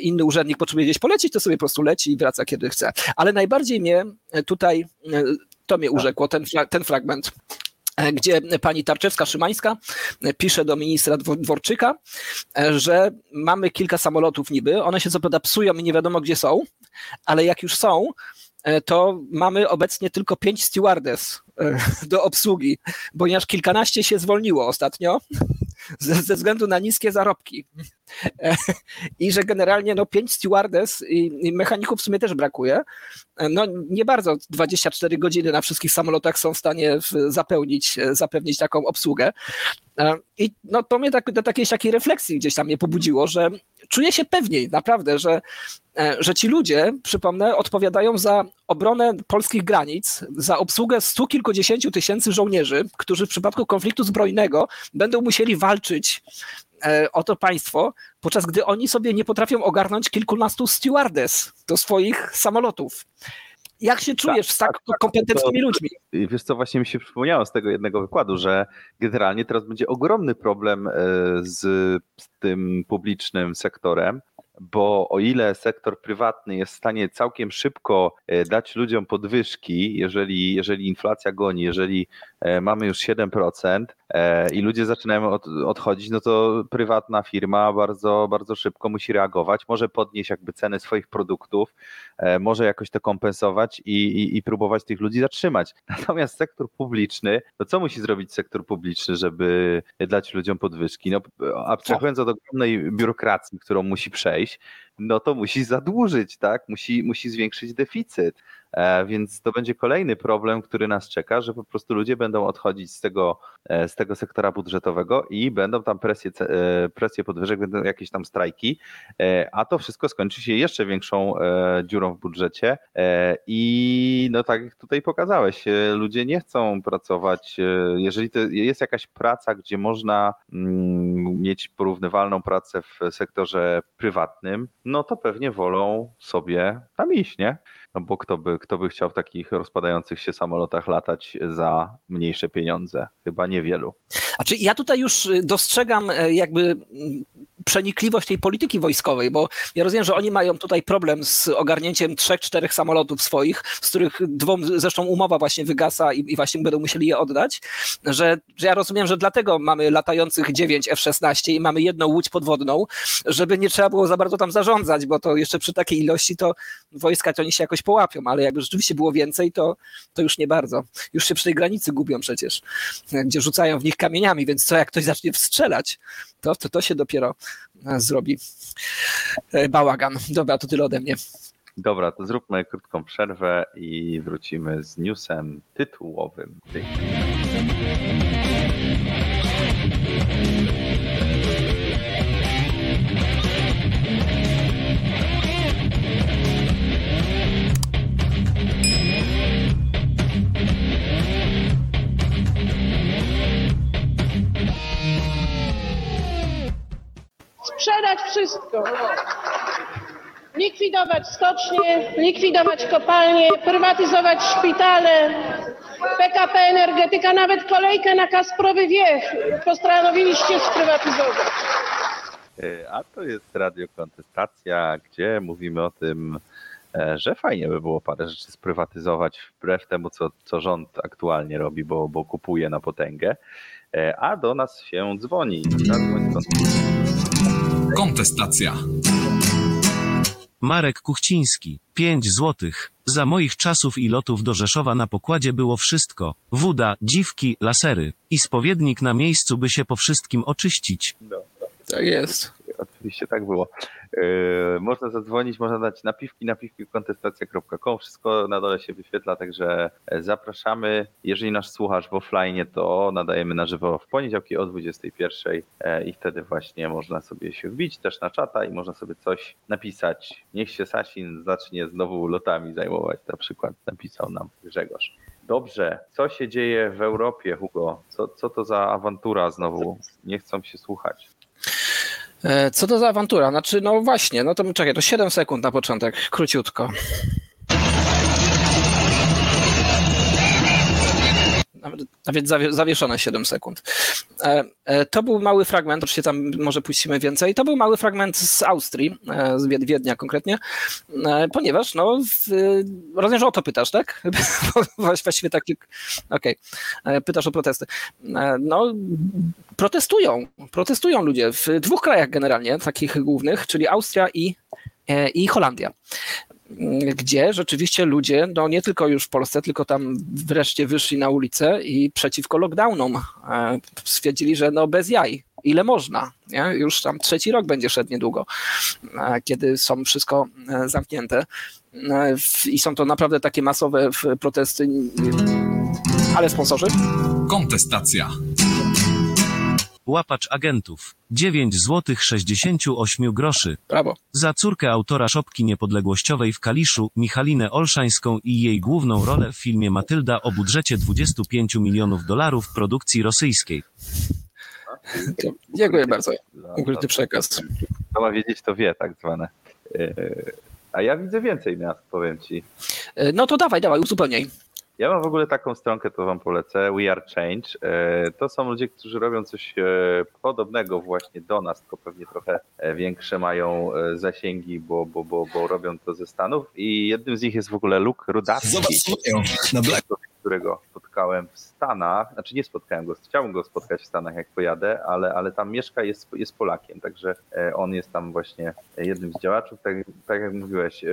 inny urzędnik potrzebuje gdzieś polecieć, to sobie po prostu leci i wraca kiedy chce. Ale najbardziej mnie tutaj, e, to mnie urzekło, ten, ten fragment. e, gdzie pani Tarczewska-Szymańska e, pisze do ministra Dwo- Dworczyka, że mamy kilka samolotów niby, one się co prawda psują i nie wiadomo gdzie są, ale jak już są, to mamy obecnie tylko pięć stewardess e, do obsługi, ponieważ kilkanaście się zwolniło ostatnio ze, względu na niskie zarobki. I że generalnie no, pięć stewardess i, i mechaników w sumie też brakuje. E, No nie bardzo 24 godziny na wszystkich samolotach są w stanie zapełnić, e, zapewnić taką obsługę. E, I no, to mnie tak, do takiej, takiej refleksji gdzieś tam mnie pobudziło, że czuję się pewniej, naprawdę, że, że ci ludzie, przypomnę, odpowiadają za obronę polskich granic, za obsługę stu kilkudziesięciu tysięcy żołnierzy, którzy w przypadku konfliktu zbrojnego będą musieli walczyć e, o to państwo, podczas gdy oni sobie nie potrafią ogarnąć kilkunastu stewardess do swoich samolotów. Jak się czujesz z tak, tak, kompetentnymi to- ludźmi? Wiesz co, właśnie mi się przypomniało z tego jednego wykładu, że generalnie teraz będzie ogromny problem e, z, z tym publicznym sektorem, bo o ile sektor prywatny jest w stanie całkiem szybko e, dać ludziom podwyżki, jeżeli, jeżeli inflacja goni, jeżeli e, mamy już 7% e, i ludzie zaczynają od, odchodzić, no to prywatna firma bardzo, bardzo szybko musi reagować, może podnieść jakby ceny swoich produktów, może jakoś to kompensować i, i, i próbować tych ludzi zatrzymać. Natomiast sektor publiczny, to co musi zrobić sektor publiczny, żeby dać ludziom podwyżki? No, abstrahując od ogromnej biurokracji, którą musi przejść, no to musi zadłużyć, tak? Musi, musi zwiększyć deficyt. E, Więc to będzie kolejny problem, który nas czeka, że po prostu ludzie będą odchodzić z tego, e, z tego sektora budżetowego i będą tam presje, presje podwyżek, będą jakieś tam strajki, e, a to wszystko skończy się jeszcze większą dziurą w budżecie. I no tak jak tutaj pokazałeś, ludzie nie chcą pracować. Jeżeli to jest jakaś praca, gdzie można mm, mieć porównywalną pracę w sektorze prywatnym, no to pewnie wolą sobie tam iść, nie? No bo kto by, kto by chciał w takich rozpadających się samolotach latać za mniejsze pieniądze? Chyba niewielu. Znaczy, ja tutaj już y, dostrzegam e, jakby przenikliwość tej polityki wojskowej, bo ja rozumiem, że oni mają tutaj problem z ogarnięciem trzech, czterech samolotów swoich, z których dwom zresztą umowa właśnie wygasa i, i właśnie będą musieli je oddać, że, że ja rozumiem, że dlatego mamy latających 9 F-16 i mamy jedną łódź podwodną, żeby nie trzeba było za bardzo tam zarządzać, bo to jeszcze przy takiej ilości to wojska to oni się jakoś połapią, ale jakby rzeczywiście było więcej, to, to już nie bardzo. Już się przy tej granicy gubią przecież, gdzie rzucają w nich kamieniami, więc co jak ktoś zacznie wstrzelać, to, to, to się dopiero e, zrobi e, bałagan. Dobra, to tyle ode mnie. Dobra, to zróbmy krótką przerwę i wrócimy z newsem tytułowym. Sprzedać wszystko. Likwidować stocznie, likwidować kopalnie, prywatyzować szpitale, PKP Energetyka, nawet kolejkę na Kasprowy Wiech postanowiliście sprywatyzować. E, A to jest Radio Kontestacja, gdzie mówimy o tym, e, że fajnie by było parę rzeczy sprywatyzować wbrew temu, co, co rząd aktualnie robi, bo, bo kupuje na potęgę. E, A do nas się dzwoni. Skąd- Kontestacja. Marek Kuchciński, 5 złotych. Za moich czasów i lotów do Rzeszowa na pokładzie było wszystko. Woda, dziwki, lasery. I spowiednik na miejscu by się po wszystkim oczyścić. Tak jest. Oczywiście tak było. Yy, można zadzwonić, można dać napiwki, napiwki kontestacja.com. Wszystko na dole się wyświetla, także zapraszamy. Jeżeli nas słuchasz w offline, to nadajemy na żywo w poniedziałki o 21 e, i wtedy właśnie można sobie się wbić też na czata i można sobie coś napisać. Niech się Sasin zacznie znowu lotami zajmować, na przykład napisał nam Grzegorz. Dobrze, co się dzieje w Europie, Hugo? Co, co to za awantura znowu? Nie chcą się słuchać. E, Co to za awantura? Znaczy, no właśnie, no to czekaj, to 7 sekund na początek, króciutko. Nawet zawieszone 7 sekund. E, e, To był mały fragment, oczywiście tam może puścimy więcej, to był mały fragment z Austrii, e, z Wied- Wiednia konkretnie, ponieważ, no, rozumiem, że o to pytasz, tak? Właściwie tak, okej, E, pytasz o protesty. No, protestują, protestują ludzie w dwóch krajach generalnie, takich głównych, czyli Austria i, i Holandia gdzie rzeczywiście ludzie, no nie tylko już w Polsce, tylko tam wreszcie wyszli na ulicę i przeciwko lockdownom e, stwierdzili, że no bez jaj, ile można, nie? już tam trzeci rok będzie szedł niedługo, e, kiedy są wszystko e, zamknięte i są to naprawdę takie masowe protesty, ale sponsorzy? Kontestacja. Łapacz agentów. 9 zł 68 groszy. Brawo. Za córkę autora szopki niepodległościowej w Kaliszu, Michalinę Olszańską i jej główną rolę w filmie Matylda o budżecie 25 milionów dolarów produkcji rosyjskiej. Dziękuję bardzo. Ukryty przekaz. Kto ma wiedzieć, to wie, tak zwane. E, A ja widzę więcej miast, powiem ci. E, No to dawaj, dawaj, uzupełniaj. Ja mam w ogóle taką stronkę, to wam polecę, We Are Change. E, To są ludzie, którzy robią coś e, podobnego właśnie do nas, tylko pewnie trochę e, większe mają zasięgi, bo, bo, bo, bo robią to ze Stanów i jednym z nich jest w ogóle Luke Rudacki. Zobacz. Na Black. którego spotkałem w Stanach, znaczy nie spotkałem go, chciałbym go spotkać w Stanach jak pojadę, ale, ale tam mieszka, jest, jest Polakiem, także on jest tam właśnie jednym z działaczów, tak, tak jak mówiłeś,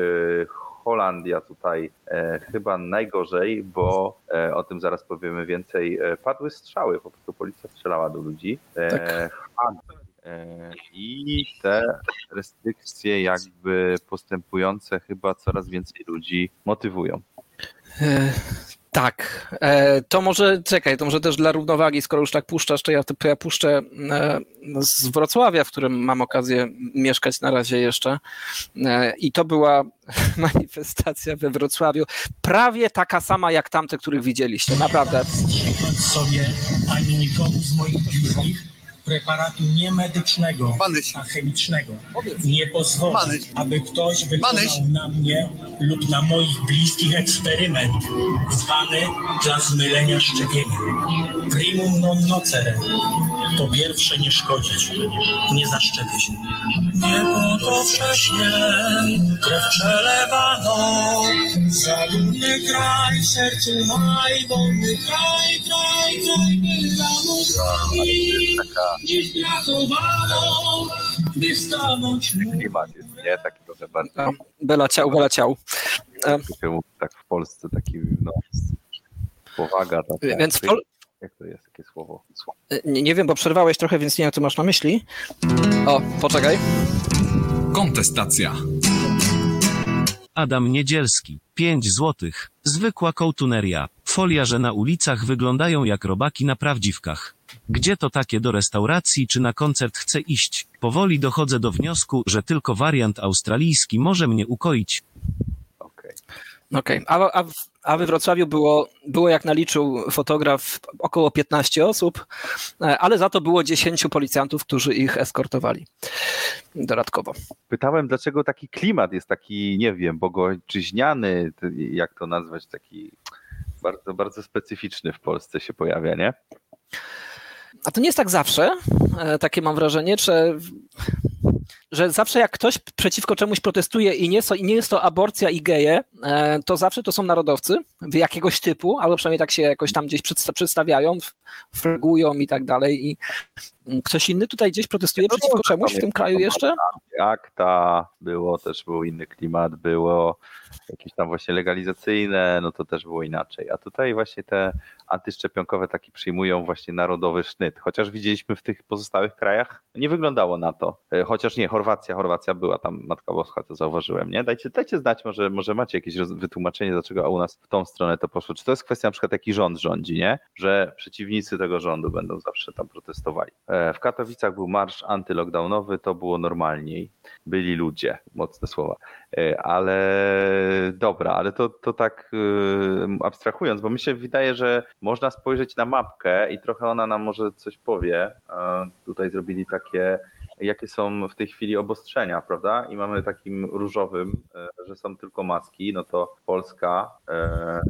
Holandia tutaj e, chyba najgorzej, bo e, o tym zaraz powiemy więcej, e, padły strzały, po prostu policja strzelała do ludzi. Tak. I te restrykcje jakby postępujące chyba coraz więcej ludzi motywują. Tak, e, to może, czekaj, to może też dla równowagi, skoro już tak puszczasz, to ja, to ja puszczę e, z Wrocławia, w którym mam okazję mieszkać na razie jeszcze. E, I to była manifestacja we Wrocławiu, prawie taka sama jak tamte, których widzieliście, naprawdę. wstrzyknąć sobie ani nikomu z moich bliskich preparatu nie medycznego, Manyś. a chemicznego. Nie pozwolę, Manyś. aby ktoś wykonał Manyś. na mnie lub na moich bliskich eksperyment zwany dla zmylenia szczepienia. Primum non nocere. To pierwsze nie szkodzić. Nie zaszczepię się. Nie po to wcześnie krew przelewano. Za dumny kraj w sercu maj, wolny kraj, kraj, kraj, wybrano krwi. Dziś pracowano, by stanąć mu klimat jest, nie? Taki trochę bardziej, No, Bela ciał, bela ciał. mówi, tak w Polsce, taki, no, powaga. Taka, Więc Pol- Jak to jest, takie słowo? Słowo. nie, nie wiem, bo przerwałeś trochę, więc nie wiem, co masz na myśli. O, poczekaj. Kontestacja. Adam Niedzielski. 5 złotych. Zwykła kołtuneria. Że na ulicach wyglądają jak robaki na prawdziwkach. Gdzie to takie do restauracji czy na koncert chcę iść? Powoli dochodzę do wniosku, że tylko wariant australijski może mnie ukoić. Okej. Okej, a, a, a we Wrocławiu było, było, jak naliczył fotograf, około 15 osób, e, ale za to było 10 policjantów, którzy ich eskortowali dodatkowo. Pytałem, dlaczego taki klimat jest taki, nie wiem, bogojczyźniany, ty- jak to nazwać, taki bardzo, bardzo specyficzny w Polsce się pojawia, nie? A to nie jest tak zawsze, e, takie mam wrażenie, że, że zawsze jak ktoś przeciwko czemuś protestuje i nie, so, i nie jest to aborcja i geje, e, to zawsze to są narodowcy jakiegoś typu, albo przynajmniej tak się jakoś tam gdzieś przedsta- przedstawiają, fregują i tak dalej. I mm, ktoś inny tutaj gdzieś protestuje No przeciwko czemuś w tym kraju jeszcze? akta było, też był inny klimat, było jakieś tam właśnie legalizacyjne, no to też było inaczej. A tutaj właśnie te antyszczepionkowe taki przyjmują właśnie narodowy sznyt. Chociaż widzieliśmy w tych pozostałych krajach, nie wyglądało na to. E, Nie, Chorwacja, Chorwacja była tam, Matka Boska, to zauważyłem, nie? Dajcie, dajcie znać, może, może macie jakieś wytłumaczenie, dlaczego u nas w tą stronę to poszło. Czy to jest kwestia na przykład jaki rząd rządzi, nie? Że przeciwnicy tego rządu będą zawsze tam protestowali. E, W Katowicach był marsz antylockdownowy, to było normalniej. Byli ludzie, mocne słowa. E, Ale dobra, ale to, to tak e, abstrahując, bo mi się wydaje, że można spojrzeć na mapkę i trochę ona nam może coś powie. Tutaj zrobili takie, jakie są w tej chwili obostrzenia, prawda? I mamy takim różowym, e, że są tylko maski, no to Polska, e,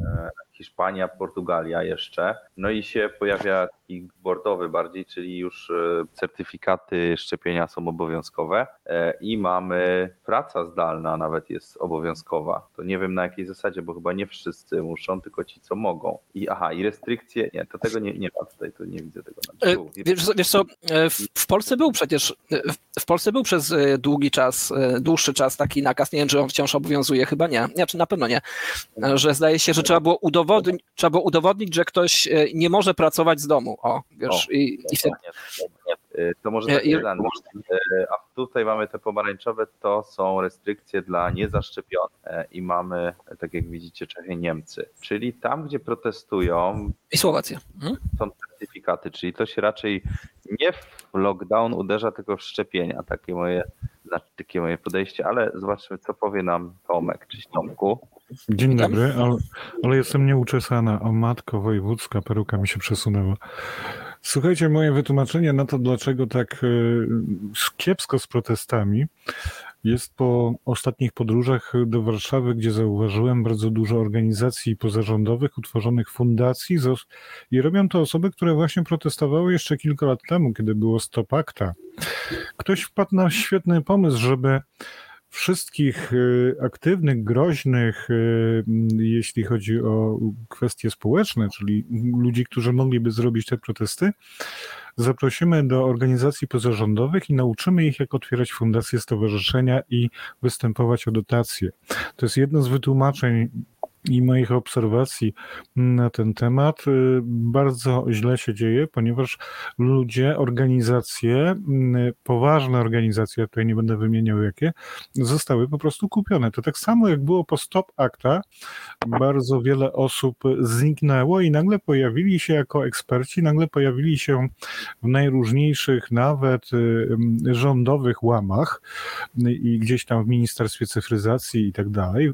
Hiszpania, Portugalia jeszcze. No i się pojawia taki bordowy bardziej, czyli już e, certyfikaty szczepienia są obowiązkowe e, i mamy praca zdalna nawet jest obowiązkowa. To nie wiem na jakiej zasadzie, bo chyba nie wszyscy muszą, tylko ci, co mogą. I aha, i restrykcje, nie, to tego nie, nie ma tutaj, to nie widzę tego. E, Tu. Wiesz, co- wiesz co, e, w, w Polsce był przecież, e, w- Polsce był przez e, długi czas, e, dłuższy czas taki nakaz, nie wiem, czy on wciąż obowiązuje, chyba nie, nie, czy na pewno nie, e, że zdaje się, że trzeba było udowodnić, trzeba było udowodnić że ktoś e, nie może pracować z domu, o, wiesz, O, i, i wtedy, E, To może tak jeden. A tutaj mamy te pomarańczowe, to są restrykcje dla niezaszczepionych E, i mamy, tak jak widzicie, Czechy, Niemcy. Czyli tam, gdzie protestują, i Słowacja. Mhm. są certyfikaty, czyli to się raczej nie w lockdown uderza, tylko w szczepienia. Takie moje, znaczy, takie moje podejście, ale zobaczmy, co powie nam Tomek. Cześć Tomku. Dzień Witam. dobry, ale, ale jestem nieuczesana. O matko wojewódzka, peruka mi się przesunęła. Słuchajcie, moje wytłumaczenie na to, dlaczego tak y, kiepsko z protestami, jest po ostatnich podróżach do Warszawy, gdzie zauważyłem bardzo dużo organizacji pozarządowych, utworzonych fundacji i robią to osoby, które właśnie protestowały jeszcze kilka lat temu, kiedy było Stop Acta. Ktoś wpadł na świetny pomysł, żeby wszystkich y, aktywnych, groźnych, y, jeśli chodzi o kwestie społeczne, czyli ludzi, którzy mogliby zrobić te protesty, zaprosimy do organizacji pozarządowych i nauczymy ich, jak otwierać fundacje, stowarzyszenia i występować o dotacje. To jest jedno z wytłumaczeń i moich obserwacji na ten temat. Y, Bardzo źle się dzieje, ponieważ ludzie, organizacje, mm, poważne organizacje, ja tutaj nie będę wymieniał jakie, zostały po prostu kupione. To tak samo jak było po Stop Acta, bardzo wiele osób zniknęło i nagle pojawili się jako eksperci, nagle pojawili się w najróżniejszych, nawet y, y, rządowych łamach y, i gdzieś tam w Ministerstwie Cyfryzacji i tak dalej,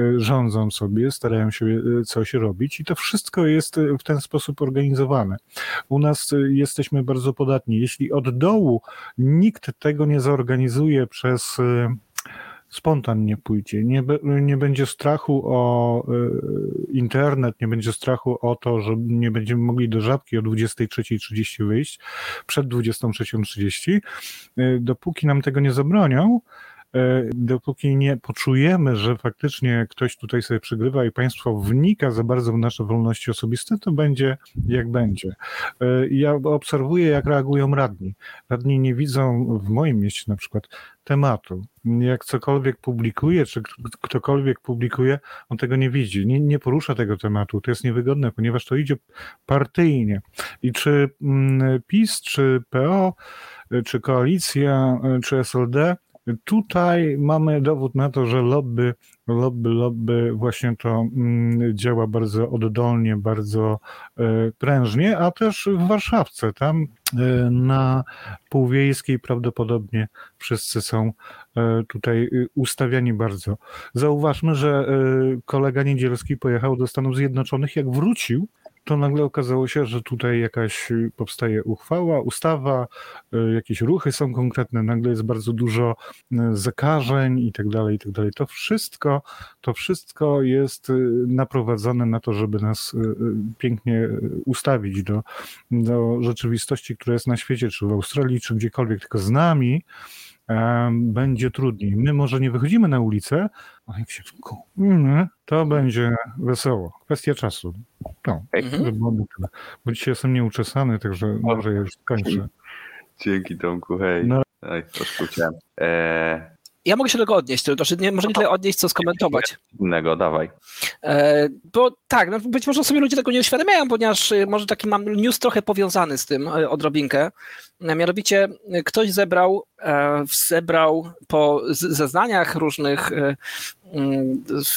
y, rządzą sobie, starają się y, coś robić i to wszystko jest y, w ten sposób organizowane. U nas y, jesteśmy bardzo podatni. Jeśli od dołu nikt tego nie zorganizuje przez spontan pójdzie, nie, nie będzie strachu o internet, nie będzie strachu o to, że nie będziemy mogli do żabki o 23.30 wyjść, przed 23.30, y, dopóki nam tego nie zabronią, dopóki nie poczujemy, że faktycznie ktoś tutaj sobie przygrywa i państwo wnika za bardzo w nasze wolności osobiste, to będzie jak będzie. Y, Ja obserwuję, jak reagują radni. Radni nie widzą w moim mieście na przykład tematu. Jak cokolwiek publikuje, czy ktokolwiek publikuje, on tego nie widzi, nie, nie porusza tego tematu. To jest niewygodne, ponieważ to idzie partyjnie. I czy mm, PiS, czy PO, czy koalicja, y, czy SLD, tutaj mamy dowód na to, że lobby, lobby, lobby właśnie to mm, działa bardzo oddolnie, bardzo e, prężnie, a też w Warszawce, tam e, na Półwiejskiej prawdopodobnie wszyscy są e, tutaj y, ustawiani bardzo. Zauważmy, że kolega Niedzielski pojechał do Stanów Zjednoczonych, jak wrócił, to nagle okazało się, że tutaj jakaś powstaje uchwała, ustawa, y, jakieś ruchy są konkretne, nagle jest bardzo dużo y, zakażeń i tak dalej, i tak dalej. To wszystko, to wszystko jest y, naprowadzone na to, żeby nas pięknie ustawić do, do rzeczywistości, która jest na świecie, czy w Australii, czy gdziekolwiek, tylko z nami będzie trudniej. My może nie wychodzimy na ulicę, a jak się wkurzymy, to będzie wesoło. Kwestia czasu. No, Mhm. Bo dzisiaj jestem nieuczesany, także może ja już kończę. Dzięki Tomku, hej. No. Oj, Ja mogę się tylko odnieść, to znaczy nie, może nie tyle odnieść, co skomentować. innego, dawaj. E, Bo tak, no być może sobie ludzie tego nie uświadamiają, ponieważ e, może taki mam news trochę powiązany z tym e, odrobinkę. Mianowicie ktoś zebrał, zebrał po zeznaniach różnych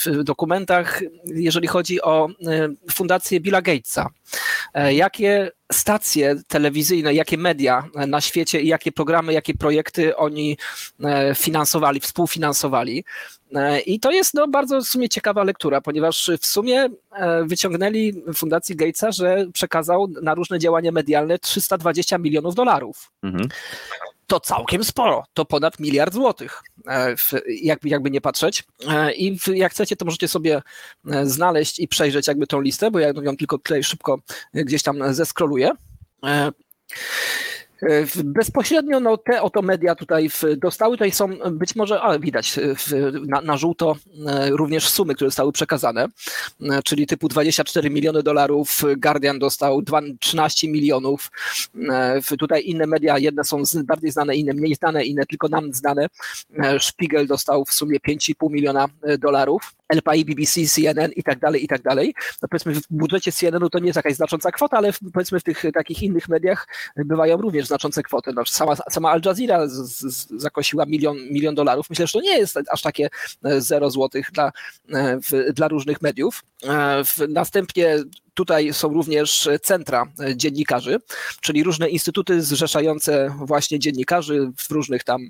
w dokumentach, jeżeli chodzi o e, fundację Billa Gatesa. E, Jakie stacje telewizyjne, jakie media na świecie i jakie programy, jakie projekty oni e, finansowali, współfinansowali. E, I to jest no, bardzo w sumie ciekawa lektura, ponieważ w sumie wyciągnęli Fundacji Gatesa, że przekazał na różne działania medialne 320 milionów dolarów. Mhm. To całkiem sporo, to ponad miliard złotych, e, jakby, jakby nie patrzeć. E, I jak chcecie, to możecie sobie e, znaleźć i przejrzeć jakby tą listę, bo ja ją tylko tutaj szybko gdzieś tam zeskroluję. E, Bezpośrednio no, te oto media tutaj dostały, tutaj są być może, ale widać e, na, na żółto e, również sumy, które zostały przekazane, czyli typu 24 miliony dolarów, Guardian dostał dwa- 13 milionów, tutaj inne media, jedne są bardziej znane, inne mniej znane, inne tylko nam znane. Spiegel dostał w sumie 5,5 miliona dolarów. LPI, BBC, CNN i tak dalej, i tak dalej. No powiedzmy w budżecie CNN-u to nie jest jakaś znacząca kwota, ale w, powiedzmy w tych takich innych mediach bywają również znaczące kwoty. No, sama, sama Al Jazeera z, z, zakosiła milion, milion dolarów. Myślę, że to nie jest aż takie e, zero złotych dla, e, w, dla różnych mediów. E, w, następnie tutaj są również centra dziennikarzy, czyli różne instytuty zrzeszające właśnie dziennikarzy w różnych tam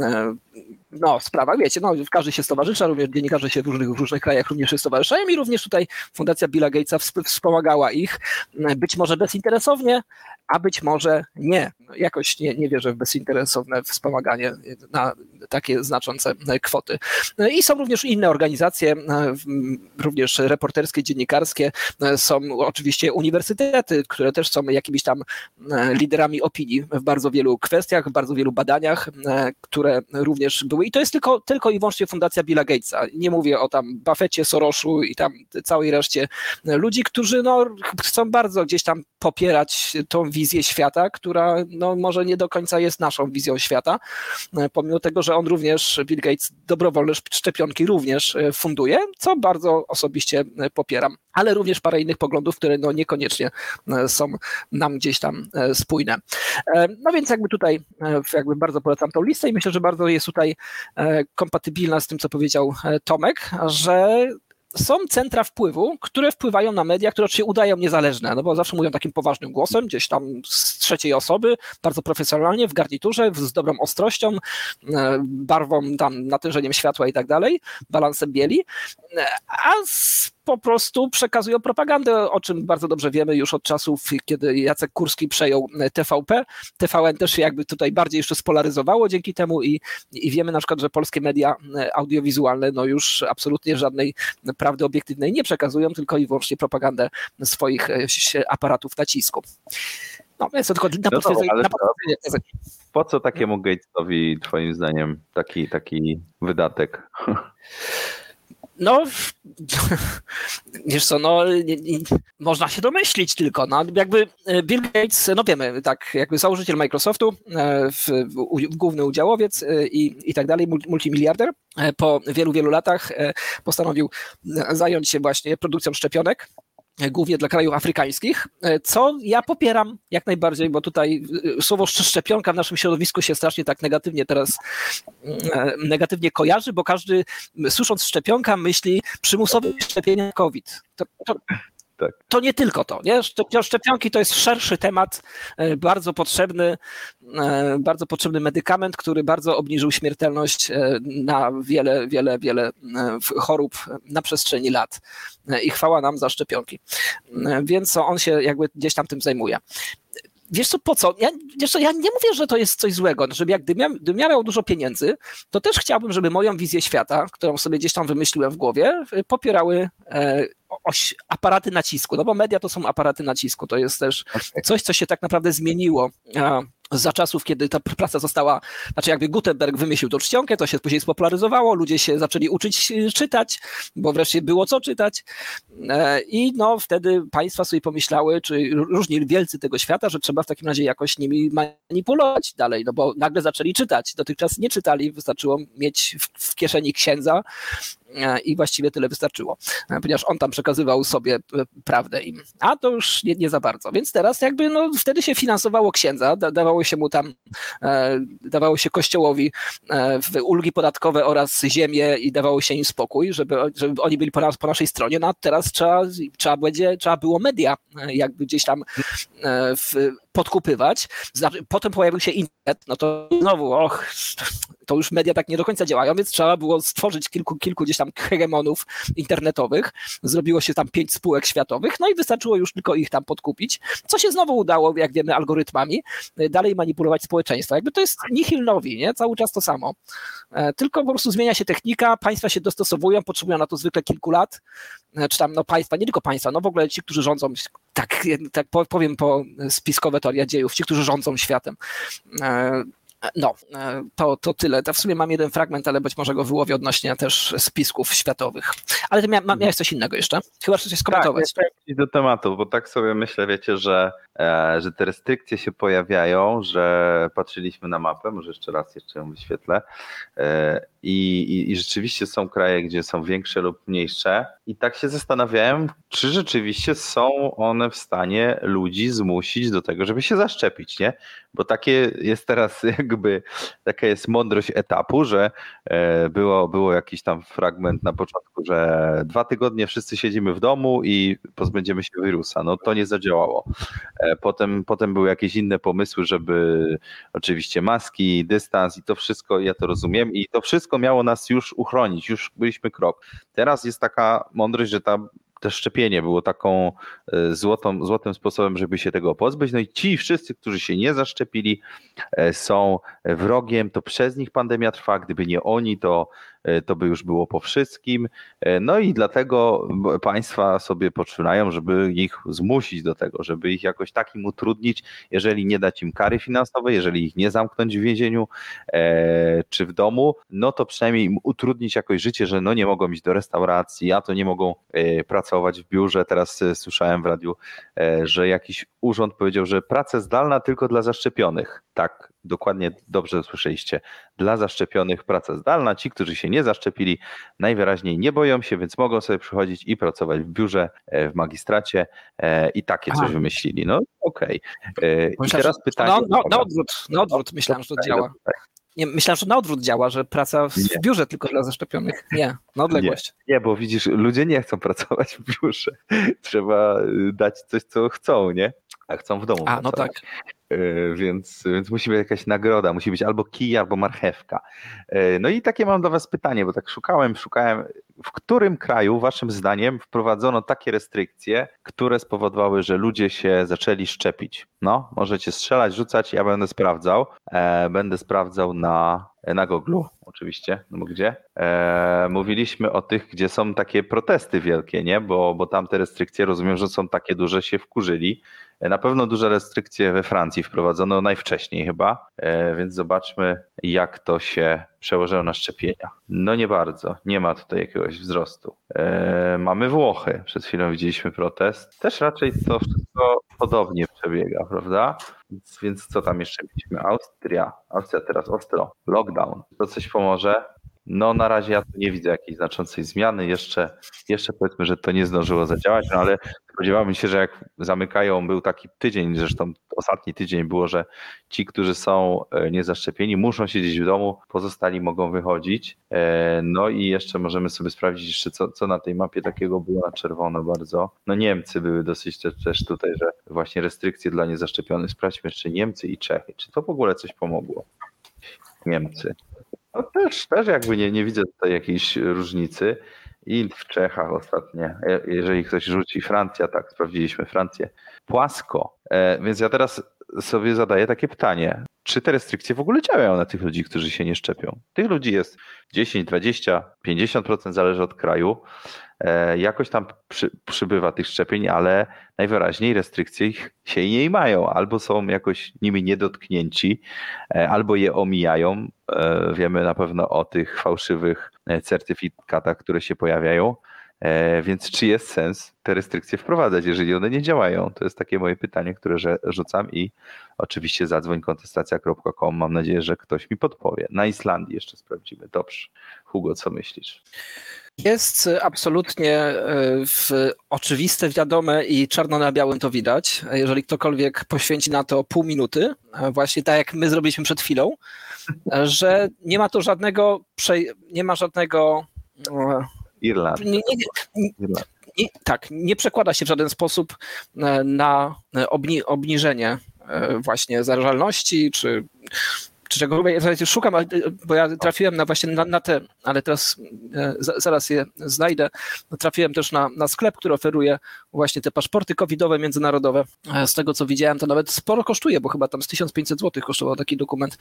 e, no, sprawach, wiecie, no, każdy się stowarzysza, również dziennikarze się w różnych, w różnych krajach również się stowarzyszają i również tutaj Fundacja Billa Gatesa wsp- wspomagała ich, e, być może bezinteresownie, a być może nie. No, Jakoś nie, nie wierzę w bezinteresowne wspomaganie na takie znaczące e, kwoty. I są również inne organizacje, również reporterskie, dziennikarskie, są oczywiście uniwersytety, które też są jakimiś tam e, liderami opinii w bardzo wielu kwestiach, w bardzo wielu badaniach, e, które również były. I to jest tylko, tylko i wyłącznie Fundacja Billa Gatesa. Nie mówię o tam Buffetcie, Soroszu i tam całej reszcie ludzi, którzy no, chcą bardzo gdzieś tam popierać tą wizję świata, która no, może nie do końca jest naszą wizją świata, e, pomimo tego, że on również, Bill Gates, dobrowolne szczepionki również funduje, co bardzo osobiście popieram, ale również parę innych poglądów, które no, niekoniecznie e, są nam gdzieś tam e, spójne. E, No więc jakby tutaj jakby bardzo polecam tą listę i myślę, że bardzo jest tutaj kompatybilna z tym, co powiedział Tomek, że są centra wpływu, które wpływają na media, które oczywiście udają niezależne, no bo zawsze mówią takim poważnym głosem, gdzieś tam z trzeciej osoby, bardzo profesjonalnie, w garniturze, z dobrą ostrością, barwą, tam natężeniem światła i tak dalej, balansem bieli, a z, po prostu przekazują propagandę, o czym bardzo dobrze wiemy już od czasów, kiedy Jacek Kurski przejął e, TVP. TVN też się jakby tutaj bardziej jeszcze spolaryzowało dzięki temu i, i wiemy na przykład, że polskie media e, audiowizualne no już absolutnie żadnej prawdy obiektywnej nie przekazują, tylko i wyłącznie propagandę swoich e, aparatów nacisku. No, jest to tylko na No potwierdzenie. tezy. Po co takiemu Gatesowi, twoim zdaniem, taki, taki wydatek? No, wiesz co, no, nie, nie, można się domyślić tylko, no, jakby e, Bill Gates, no wiemy, tak, jakby założyciel Microsoftu, e, w, w, główny udziałowiec e, i, i tak dalej, mul- multimiliarder, po wielu, wielu latach postanowił zająć się właśnie produkcją szczepionek, głównie dla krajów afrykańskich, e, co ja popieram jak najbardziej, bo tutaj e, słowo szcz- szczepionka w naszym środowisku się strasznie tak negatywnie teraz e, negatywnie kojarzy, bo każdy słysząc szczepionka myśli przymusowe szczepienie COVID. To, to, Tak. to nie tylko to. Nie? Szczep- Szczepionki to jest szerszy temat, e, bardzo potrzebny, e, bardzo potrzebny medykament, który bardzo obniżył śmiertelność e, na wiele, wiele, wiele chorób na przestrzeni lat. I chwała nam za szczepionki. Więc on się jakby gdzieś tam tym zajmuje. Wiesz co, po co? Ja, wiesz co, ja nie mówię, że to jest coś złego. Żeby jak gdybym, gdybym ja miał dużo pieniędzy, to też chciałbym, żeby moją wizję świata, którą sobie gdzieś tam wymyśliłem w głowie, popierały oś, aparaty nacisku. No bo media to są aparaty nacisku. To jest też coś, co się tak naprawdę zmieniło. Za czasów, kiedy ta pr- praca została, znaczy jakby Gutenberg wymyślił tą czcionkę, to się później spopularyzowało, ludzie się zaczęli uczyć y, czytać, bo wreszcie było co czytać. E, I no wtedy państwa sobie pomyślały, czy różni wielcy tego świata, że trzeba w takim razie jakoś nimi manipulować dalej, no bo nagle zaczęli czytać. Dotychczas nie czytali, wystarczyło mieć w, w kieszeni księdza i właściwie tyle wystarczyło, e, ponieważ on tam przekazywał sobie e, prawdę im. A to już nie, nie za bardzo. Więc teraz jakby no wtedy się finansowało księdza, da, dawało się mu tam, e, dawało się kościołowi e, ulgi podatkowe oraz ziemię i dawało się im spokój, żeby, żeby oni byli po, nas, po naszej stronie. No a teraz trzeba, trzeba będzie, trzeba było media e, jakby gdzieś tam e, w, podkupywać. Znaczy, potem pojawił się internet, no to znowu, och, to już media tak nie do końca działają, więc trzeba było stworzyć kilku, kilku gdzieś tam hegemonów internetowych. Zrobiło się tam pięć spółek światowych, no i wystarczyło już tylko ich tam podkupić, co się znowu udało, jak wiemy, algorytmami, dalej manipulować społeczeństwo. Jakby to jest nihil nowi, nie? Cały czas to samo. E, Tylko po prostu zmienia się technika, państwa się dostosowują, potrzebują na to zwykle kilku lat, E, czy tam no państwa, nie tylko państwa, no w ogóle ci, którzy rządzą, tak, tak po- powiem po spiskowe teoria dziejów, ci, którzy rządzą światem. E, No, e, to, to tyle. To w sumie mam jeden fragment, ale być może go wyłowię odnośnie też spisków światowych. Ale ty mia, miałeś coś innego jeszcze? Chyba chcesz coś skomentować. Tak, do tematu, bo tak sobie myślę, wiecie, że, e, że te restrykcje się pojawiają, że patrzyliśmy na mapę, może jeszcze raz jeszcze ją wyświetlę e, i, i, i rzeczywiście są kraje, gdzie są większe lub mniejsze i tak się zastanawiałem, czy rzeczywiście są one w stanie ludzi zmusić do tego, żeby się zaszczepić, nie? Bo takie jest teraz jakby, taka jest mądrość etapu, że e, było, było jakiś tam fragment na początku, że dwa tygodnie wszyscy siedzimy w domu i pozbędziemy się wirusa. No to nie zadziałało. Potem, potem były jakieś inne pomysły, żeby oczywiście maski, dystans i to wszystko, ja to rozumiem i to wszystko miało nas już uchronić, już byliśmy krok. Teraz jest taka mądrość, że ta to szczepienie było taką e, złotą, złotym sposobem, żeby się tego pozbyć. No i ci wszyscy, którzy się nie zaszczepili, e, są wrogiem, to przez nich pandemia trwa. Gdyby nie oni, to, to by już było po wszystkim. E, No i dlatego państwa sobie poczynają, żeby ich zmusić do tego, żeby ich jakoś tak im utrudnić, jeżeli nie dać im kary finansowej, jeżeli ich nie zamknąć w więzieniu e, czy w domu, no to przynajmniej im utrudnić jakoś życie, że no nie mogą iść do restauracji, a to nie mogą e, pracować w biurze. Teraz e, słyszałem w radiu, e, że jakiś urząd powiedział, że praca zdalna tylko dla zaszczepionych. Tak, dokładnie dobrze słyszeliście. Dla zaszczepionych praca zdalna. Ci, którzy się nie zaszczepili, najwyraźniej nie boją się, więc mogą sobie przychodzić i pracować w biurze, e, w magistracie e, i takie coś wymyślili. No okej. E, I teraz pytanie. No, no, na odwrót, na odwrót myślałem, że to działa. Nie, myślałem, że na odwrót działa, że praca w, Nie. biurze tylko dla zaszczepionych. Nie, na odległość. Nie, bo widzisz, ludzie nie chcą pracować w biurze. Trzeba y, dać coś, co chcą, nie? A chcą w domu. A, no pracować. tak. E, Więc, więc musi być jakaś nagroda, musi być albo kij, albo marchewka. E, No i takie mam do Was pytanie, bo tak szukałem, szukałem, w którym kraju Waszym zdaniem wprowadzono takie restrykcje, które spowodowały, że ludzie się zaczęli szczepić? No, możecie strzelać, rzucać, ja będę sprawdzał. E, Będę sprawdzał na, na Google, oczywiście, no bo gdzie? Mówiliśmy o tych, gdzie są takie protesty wielkie, nie? Bo, bo tam te restrykcje, rozumiem, że są takie duże, się wkurzyli. Na pewno duże restrykcje we Francji wprowadzono najwcześniej chyba, e, więc zobaczmy, jak to się przełożyło na szczepienia. No nie bardzo, nie ma tutaj jakiegoś wzrostu. E, Mamy Włochy, przed chwilą widzieliśmy protest. Też raczej to wszystko podobnie przebiega, prawda? Więc, więc co tam jeszcze widzimy? Austria, Austria teraz ostro, lockdown. To coś pomoże? No na razie ja tu nie widzę jakiejś znaczącej zmiany. Jeszcze, jeszcze powiedzmy, że to nie zdążyło zadziałać, no ale spodziewałbym się, że jak zamykają, był taki tydzień, zresztą ostatni tydzień było, że ci, którzy są e, niezaszczepieni, muszą siedzieć w domu, pozostali mogą wychodzić. E, No i jeszcze możemy sobie sprawdzić jeszcze, co, co na tej mapie takiego było na czerwono bardzo. No Niemcy były dosyć też, też tutaj, że właśnie restrykcje dla niezaszczepionych. Sprawdźmy jeszcze Niemcy i Czechy. Czy to w ogóle coś pomogło? Niemcy. No też, też jakby nie, nie widzę tutaj jakiejś różnicy. I w Czechach ostatnie, jeżeli ktoś rzuci Francja, tak, sprawdziliśmy Francję, płasko. E, Więc ja teraz sobie zadaję takie pytanie, czy te restrykcje w ogóle działają na tych ludzi, którzy się nie szczepią? Tych ludzi jest 10, 20, 50%, zależy od kraju. E, Jakoś tam przy, przybywa tych szczepień, ale najwyraźniej restrykcje ich się nie mają. Albo są jakoś nimi niedotknięci, e, albo je omijają. E, Wiemy na pewno o tych fałszywych e, certyfikatach, które się pojawiają. E, Więc czy jest sens te restrykcje wprowadzać, jeżeli one nie działają? To jest takie moje pytanie, które rzucam i oczywiście zadzwoń kontestacja.com. Mam nadzieję, że ktoś mi podpowie. Na Islandii jeszcze sprawdzimy. Dobrze. Hugo, co myślisz? Jest absolutnie oczywiste, wiadome i czarno na białym to widać. Jeżeli ktokolwiek poświęci na to pół minuty, właśnie tak jak my zrobiliśmy przed chwilą, że nie ma to żadnego, nie ma żadnego e, Irlandia. nie, nie, nie, Irlandia. nie, tak, nie przekłada się w żaden sposób e, na obni, obniżenie e, właśnie zarażalności, czy, czegokolwiek. Ja szukam, ale- bo ja trafiłem na właśnie na, na te, ale teraz e, za- zaraz je znajdę. No, Trafiłem też na, na sklep, który oferuje właśnie te paszporty covidowe międzynarodowe. E, Z tego co widziałem, to nawet sporo kosztuje, bo chyba tam z 1500 zł kosztował taki dokument.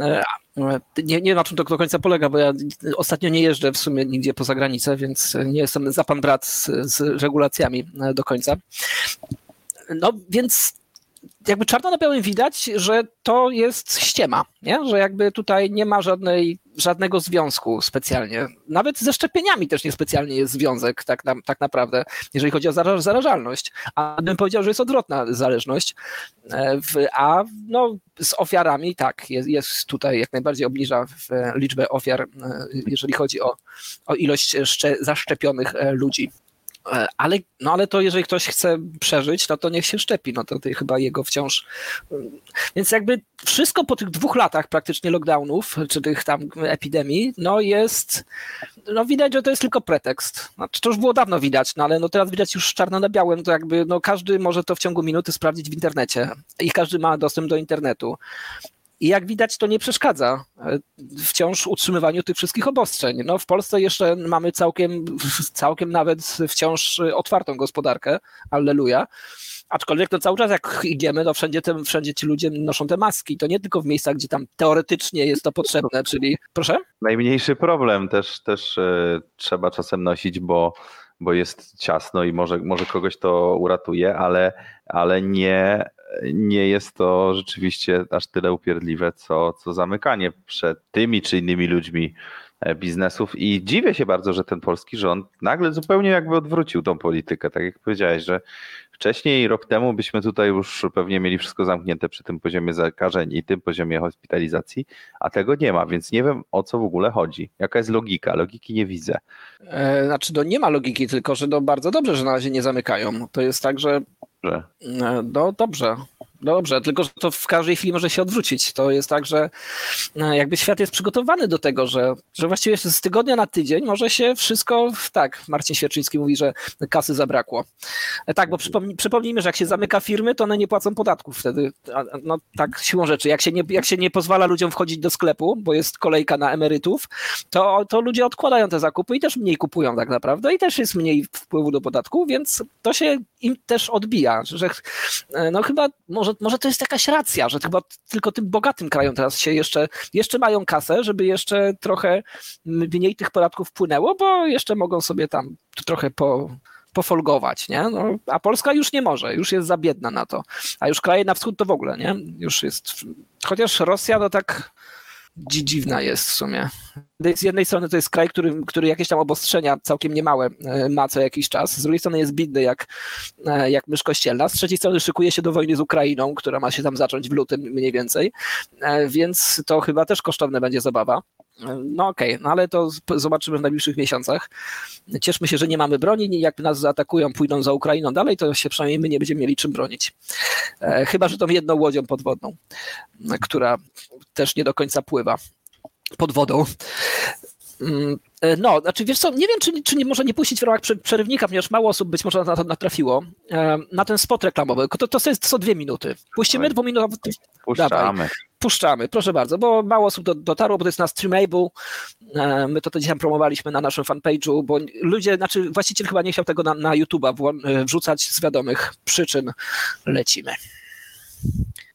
E, e, Nie, nie na czym to do końca polega, bo ja ostatnio nie jeżdżę w sumie nigdzie poza granicę, więc nie jestem za pan brat z, z regulacjami e, do końca. No więc jakby czarno na białym widać, że to jest ściema, nie? że jakby tutaj nie ma żadnej, żadnego związku specjalnie. Nawet ze szczepieniami też niespecjalnie jest związek tak, na, tak naprawdę, jeżeli chodzi o zaraż, zarażalność. A bym powiedział, że jest odwrotna zależność. E, a no, z ofiarami tak, jest, jest tutaj jak najbardziej obniża liczbę ofiar, e, jeżeli chodzi o, o ilość szcze, zaszczepionych e, ludzi. E, Ale, no ale to jeżeli ktoś chce przeżyć, no to niech się szczepi, no to, chyba jego wciąż. Więc jakby wszystko po tych dwóch latach praktycznie lockdownów, czy tych tam epidemii, no jest, no widać, że to jest tylko pretekst. Znaczy, to już było dawno widać, no ale no teraz widać już czarno na białym, to jakby no każdy może to w ciągu minuty sprawdzić w internecie i każdy ma dostęp do internetu. I jak widać, to nie przeszkadza e, wciąż utrzymywaniu tych wszystkich obostrzeń. No, w Polsce jeszcze mamy całkiem, całkiem nawet wciąż otwartą gospodarkę, alleluja. Aczkolwiek no cały czas jak idziemy, to wszędzie, te, wszędzie ci ludzie noszą te maski. To nie tylko w miejscach, gdzie tam teoretycznie jest to potrzebne, czyli proszę? Najmniejszy problem też, też e, trzeba czasem nosić, bo, bo jest ciasno i może, może kogoś to uratuje, ale, ale nie, nie jest to rzeczywiście aż tyle upierdliwe, co, co zamykanie przed tymi czy innymi ludźmi e, biznesów i dziwię się bardzo, że ten polski rząd nagle zupełnie jakby odwrócił tą politykę, tak jak powiedziałeś, że wcześniej, rok temu byśmy tutaj już pewnie mieli wszystko zamknięte przy tym poziomie zakażeń i tym poziomie hospitalizacji, a tego nie ma, więc nie wiem o co w ogóle chodzi. Jaka jest logika? Logiki nie widzę. E, znaczy, no nie ma logiki, tylko że no bardzo dobrze, że na razie nie zamykają. To jest tak, że No dobrze. Dobrze, tylko że to w każdej chwili może się odwrócić. To jest tak, że e, jakby świat jest przygotowany do tego, że, że właściwie z tygodnia na tydzień może się wszystko, tak, Marcin Świerczyński mówi, że kasy zabrakło. E, Tak, bo przypomnij, przypomnijmy, że jak się zamyka firmy, to one nie płacą podatków wtedy. No tak, siłą rzeczy. Jak się, nie, jak się nie pozwala ludziom wchodzić do sklepu, bo jest kolejka na emerytów, to, to ludzie odkładają te zakupy i też mniej kupują tak naprawdę i też jest mniej wpływu do podatku, więc to się im też odbija, że e, no chyba może, może to jest jakaś racja, że chyba tylko tym bogatym krajom teraz się jeszcze, jeszcze mają kasę, żeby jeszcze trochę mniej tych podatków wpłynęło, bo jeszcze mogą sobie tam trochę po, pofolgować, nie? No, a Polska już nie może, już jest za biedna na to. A już kraje na wschód to w ogóle, nie? Już jest, chociaż Rosja to tak dziwna jest w sumie. Z jednej strony to jest kraj, który, który jakieś tam obostrzenia całkiem niemałe e, ma co jakiś czas, z drugiej strony jest biedny jak, e, jak mysz kościelna, z trzeciej strony szykuje się do wojny z Ukrainą, która ma się tam zacząć w lutym mniej więcej, E, więc to chyba też kosztowne będzie zabawa. No okej, no ale to zobaczymy w najbliższych miesiącach. Cieszmy się, że nie mamy broni, jak nas zaatakują, pójdą za Ukrainą dalej, to się przynajmniej my nie będziemy mieli czym bronić. Chyba, że tą jedną łodzią podwodną, która też nie do końca pływa pod wodą. Mm, e, No, znaczy wiesz co, nie wiem, czy, czy nie, może nie puścić w ramach prze- przerywnika, ponieważ mało osób być może na to natrafiło, e, na ten spot reklamowy. To, to, jest, to są dwie minuty. Puścimy Oj. dwuminutowy, Puszczamy. puszczamy, proszę bardzo, bo mało osób do, dotarło, bo to jest na Streamable. E, My to, to dzisiaj promowaliśmy na naszym fanpage'u, bo ludzie, znaczy właściciel chyba nie chciał tego na, na YouTube'a wrzucać z wiadomych przyczyn. Lecimy.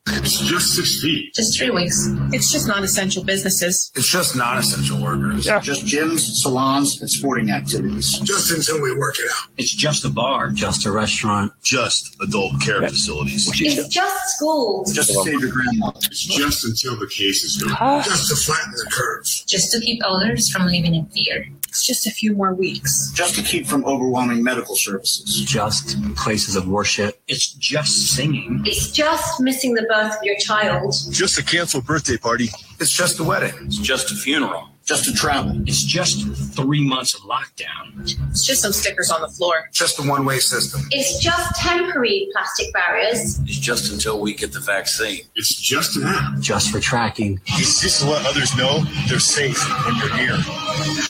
It's just six feet. Just three weeks. It's just non-essential businesses. It's just non-essential workers. Yeah. Just gyms, salons, and sporting activities. Just until we work it out. It's just a bar, just a restaurant, Just adult care facilities. It's just schools. just to save your grandma. It's just until the cases go. Ah. Just to flatten the curve. Just to keep others from living in fear. It's just a few more weeks. Just to keep from overwhelming medical services. Just places of worship. It's just singing. It's just missing the birth of your child. Just a canceled birthday party. It's just a wedding. It's just a funeral. Just to travel. It's just three months of lockdown. It's just some stickers on the floor. Just a one-way system. It's just temporary plastic barriers. It's just until we get the vaccine. It's just an app. Just for tracking. It's just to let others know they're safe when you're near.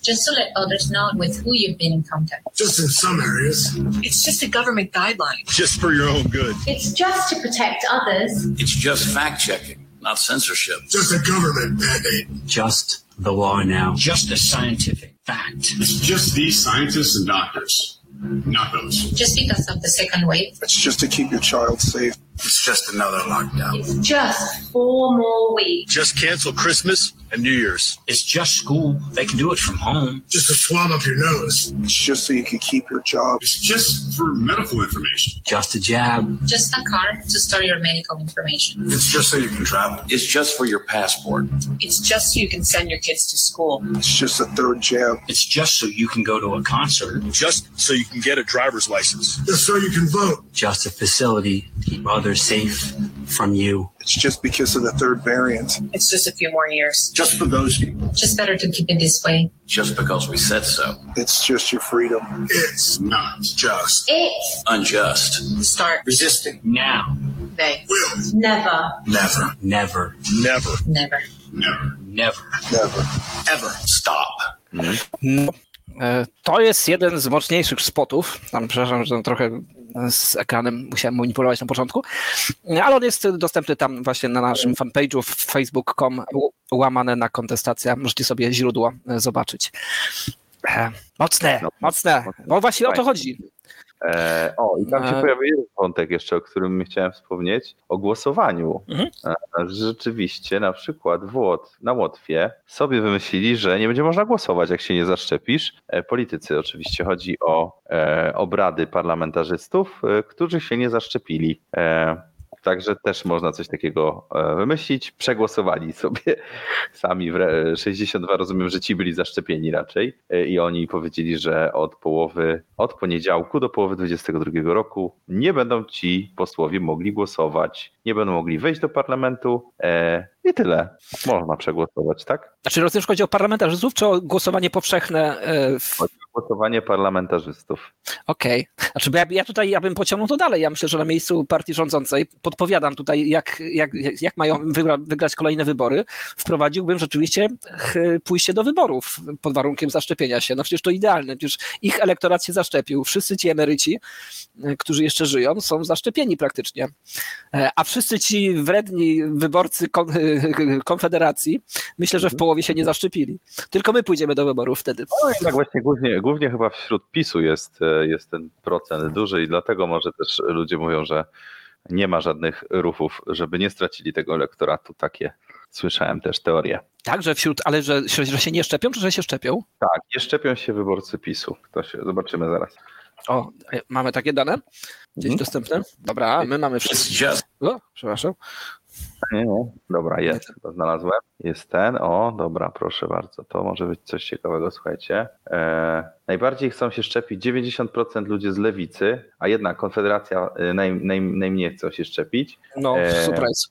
Just to let others know with who you've been in contact. Just in some areas. It's just a government guideline. Just for your own good. It's just to protect others. It's just fact checking, not censorship. Just a government mandate. Just the law now. Just a scientific fact. It's just these scientists and doctors, not those. Just because of the second wave. It's just to keep your child safe. It's just another lockdown. It's just four more weeks. Just cancel Christmas and New Year's. It's just school. They can do it from home. Just to swab up your nose. It's just so you can keep your job. It's just for medical information. Just a jab. Just a card to store your medical information. It's just so you can travel. It's just for your passport. It's just so you can send your kids to school. It's just a third jab. It's just so you can go to a concert. Just so you can get a driver's license. Just so you can vote. Just a facility to keep others safe from you. It's just because of the third variant. It's just a few more years. Just for those people. Just better to keep it this way. Just because we said so. It's just your freedom. It's not just. It's Unjust. Start Resisting. Now. they. Will. never. Never. Never. Never. Never. Never. Never. Never. Ever. Stop. No. E, To jest jeden z mocniejszych spotów. Tam, przepraszam, że tam trochę z ekranem musiałem manipulować na początku, ale on jest dostępny tam właśnie na naszym fanpage'u facebook.com łamane na kontestacja. Możecie sobie źródło zobaczyć. E, Mocne, mocne. Bo właśnie o to chodzi. E, o, i tam się E. pojawił jeden wątek jeszcze, o którym chciałem wspomnieć, o głosowaniu. Mhm. E, Rzeczywiście, na przykład w Łot, na Łotwie sobie wymyślili, że nie będzie można głosować, jak się nie zaszczepisz. E, Politycy oczywiście, chodzi o e, obrady parlamentarzystów, e, którzy się nie zaszczepili. E, Także też można coś takiego e, wymyślić. Przegłosowali sobie sami wre- 62, rozumiem, że ci byli zaszczepieni raczej e, i oni powiedzieli, że od połowy, od poniedziałku do połowy 2022 roku nie będą ci posłowie mogli głosować, nie będą mogli wejść do parlamentu e, i tyle. Można przegłosować, tak? Znaczy, rozumiem, że chodzi o parlamentarzystów, czy o głosowanie powszechne? e, W... Chodzi o głosowanie parlamentarzystów. Okej. Znaczy, bo ja, ja tutaj ja bym pociągnął to dalej. Ja myślę, że na miejscu partii rządzącej podpowiadam tutaj, jak, jak, jak mają wygra, wygrać kolejne wybory. Wprowadziłbym rzeczywiście pójście do wyborów pod warunkiem zaszczepienia się. No przecież to idealne. Przecież ich elektorat się zaszczepił. Wszyscy ci emeryci, e, którzy jeszcze żyją, są zaszczepieni praktycznie. E, A wszyscy ci wredni wyborcy Konfederacji, myślę, że w połowie się nie zaszczepili. Tylko my pójdziemy do wyborów wtedy. No i tak właśnie głównie, głównie chyba wśród PiSu jest, e, jest ten procent duży i dlatego może też ludzie mówią, że nie ma żadnych ruchów, żeby nie stracili tego elektoratu. Takie słyszałem też teorie. Tak, że wśród, ale że, że się nie szczepią, czy że się szczepią? Tak, nie szczepią się wyborcy PiSu. To się zobaczymy zaraz. O, e, mamy takie dane? Gdzieś Mhm. dostępne? Dobra, my mamy wszystko. O, przepraszam. Nie, nie. Dobra, jest, chyba znalazłem. Jest ten. O, dobra, proszę bardzo. To może być coś ciekawego, słuchajcie. E, najbardziej chcą się szczepić 90% ludzi z lewicy, a jednak Konfederacja e, naj, naj, najmniej chce się szczepić. No, E, surprise.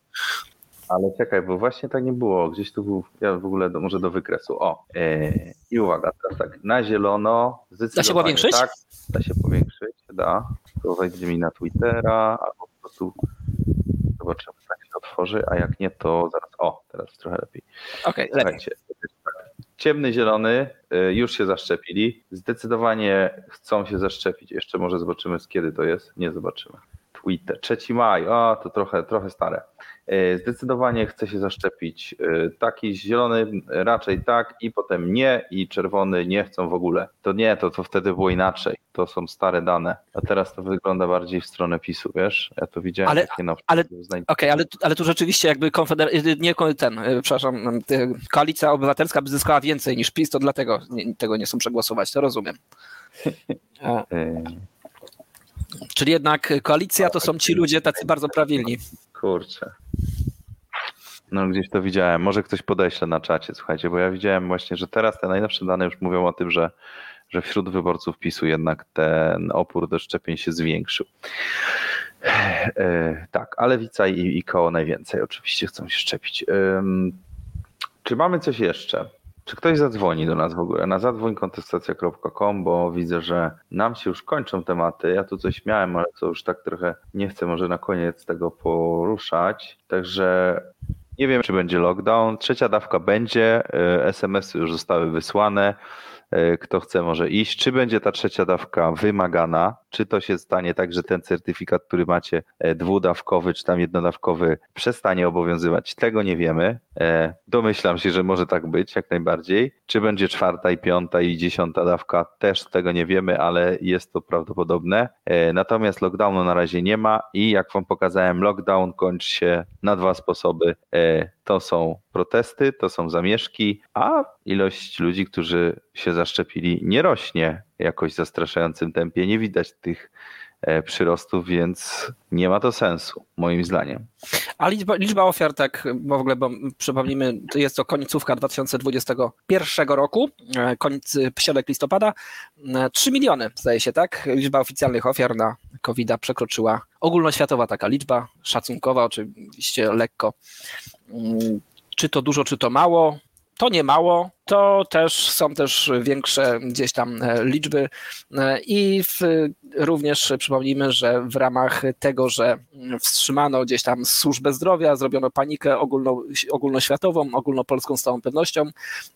Ale czekaj, bo właśnie tak nie było. Gdzieś tu był, ja w ogóle do, może do wykresu. O, e, i uwaga, teraz tak, na zielono. zdecydowanie powiększyć? Tak, da się powiększyć, da. To wejdzie mi na Twittera, albo po prostu zobaczymy, tak się otworzy, a jak nie, to zaraz, o, teraz trochę lepiej. Okej, lepiej. Słuchajcie, tak. ciemny, zielony y, już się zaszczepili. Zdecydowanie chcą się zaszczepić. Jeszcze może zobaczymy, z kiedy to jest. Nie zobaczymy. Twitter, 3 maj, o, to trochę, trochę stare. Y, Zdecydowanie chce się zaszczepić. Y, Taki zielony raczej tak i potem nie i czerwony nie chcą w ogóle. To nie, to, to wtedy było inaczej. To są stare dane. A teraz to wygląda bardziej w stronę PiSu, wiesz? Ja to widziałem Ale- takie na ale- Okej, ale, tu- ale tu rzeczywiście jakby konfeder- nie ko- ten, e, przepraszam, e, koalicja obywatelska by zyskała więcej niż PiS, to dlatego nie, tego nie chcą przegłosować, to rozumiem. E, Y, Czyli jednak koalicja to są ci ludzie tacy bardzo prawilni. Kurczę. No gdzieś to widziałem. Może ktoś podeśle na czacie, słuchajcie, bo ja widziałem właśnie, że teraz te najnowsze dane już mówią o tym, że, że wśród wyborców PiSu jednak ten opór do szczepień się zwiększył. E, tak, a lewica i, i koło najwięcej oczywiście chcą się szczepić. Czy mamy coś jeszcze? Czy ktoś zadzwoni do nas w ogóle na zadzwońkontestacja.com, bo widzę, że nam się już kończą tematy. Ja tu coś miałem, ale to już tak trochę nie chcę może na koniec tego poruszać. Także nie wiem, czy będzie lockdown. Trzecia dawka będzie, y, SMS-y już zostały wysłane. Y, Kto chce, może iść. Czy będzie ta trzecia dawka wymagana? Czy to się stanie tak, że ten certyfikat, który macie e, dwudawkowy czy tam jednodawkowy, przestanie obowiązywać? Tego nie wiemy. E, Domyślam się, że może tak być, jak najbardziej. Czy będzie czwarta i piąta i dziesiąta dawka? Też tego nie wiemy, ale jest to prawdopodobne. E, Natomiast lockdownu na razie nie ma i jak wam pokazałem, lockdown kończy się na dwa sposoby. To są protesty, to są zamieszki, a ilość ludzi, którzy się zaszczepili, nie rośnie jakoś zastraszającym tempie. Nie widać tych e, przyrostów, więc nie ma to sensu, moim zdaniem. A liczba, liczba ofiar, tak bo w ogóle bo przypomnijmy, to jest to końcówka 2021 roku, e, koniec e, środek listopada, e, 3 miliony zdaje się, tak? Liczba oficjalnych ofiar na covid przekroczyła ogólnoświatowa taka liczba, szacunkowa oczywiście lekko. Mm, Czy to dużo, czy to mało? To nie mało, to też są też większe gdzieś tam e, liczby. E, i w, również przypomnijmy, że w ramach tego, że wstrzymano gdzieś tam służbę zdrowia, zrobiono panikę ogólno, ogólnoświatową, ogólnopolską z całą pewnością,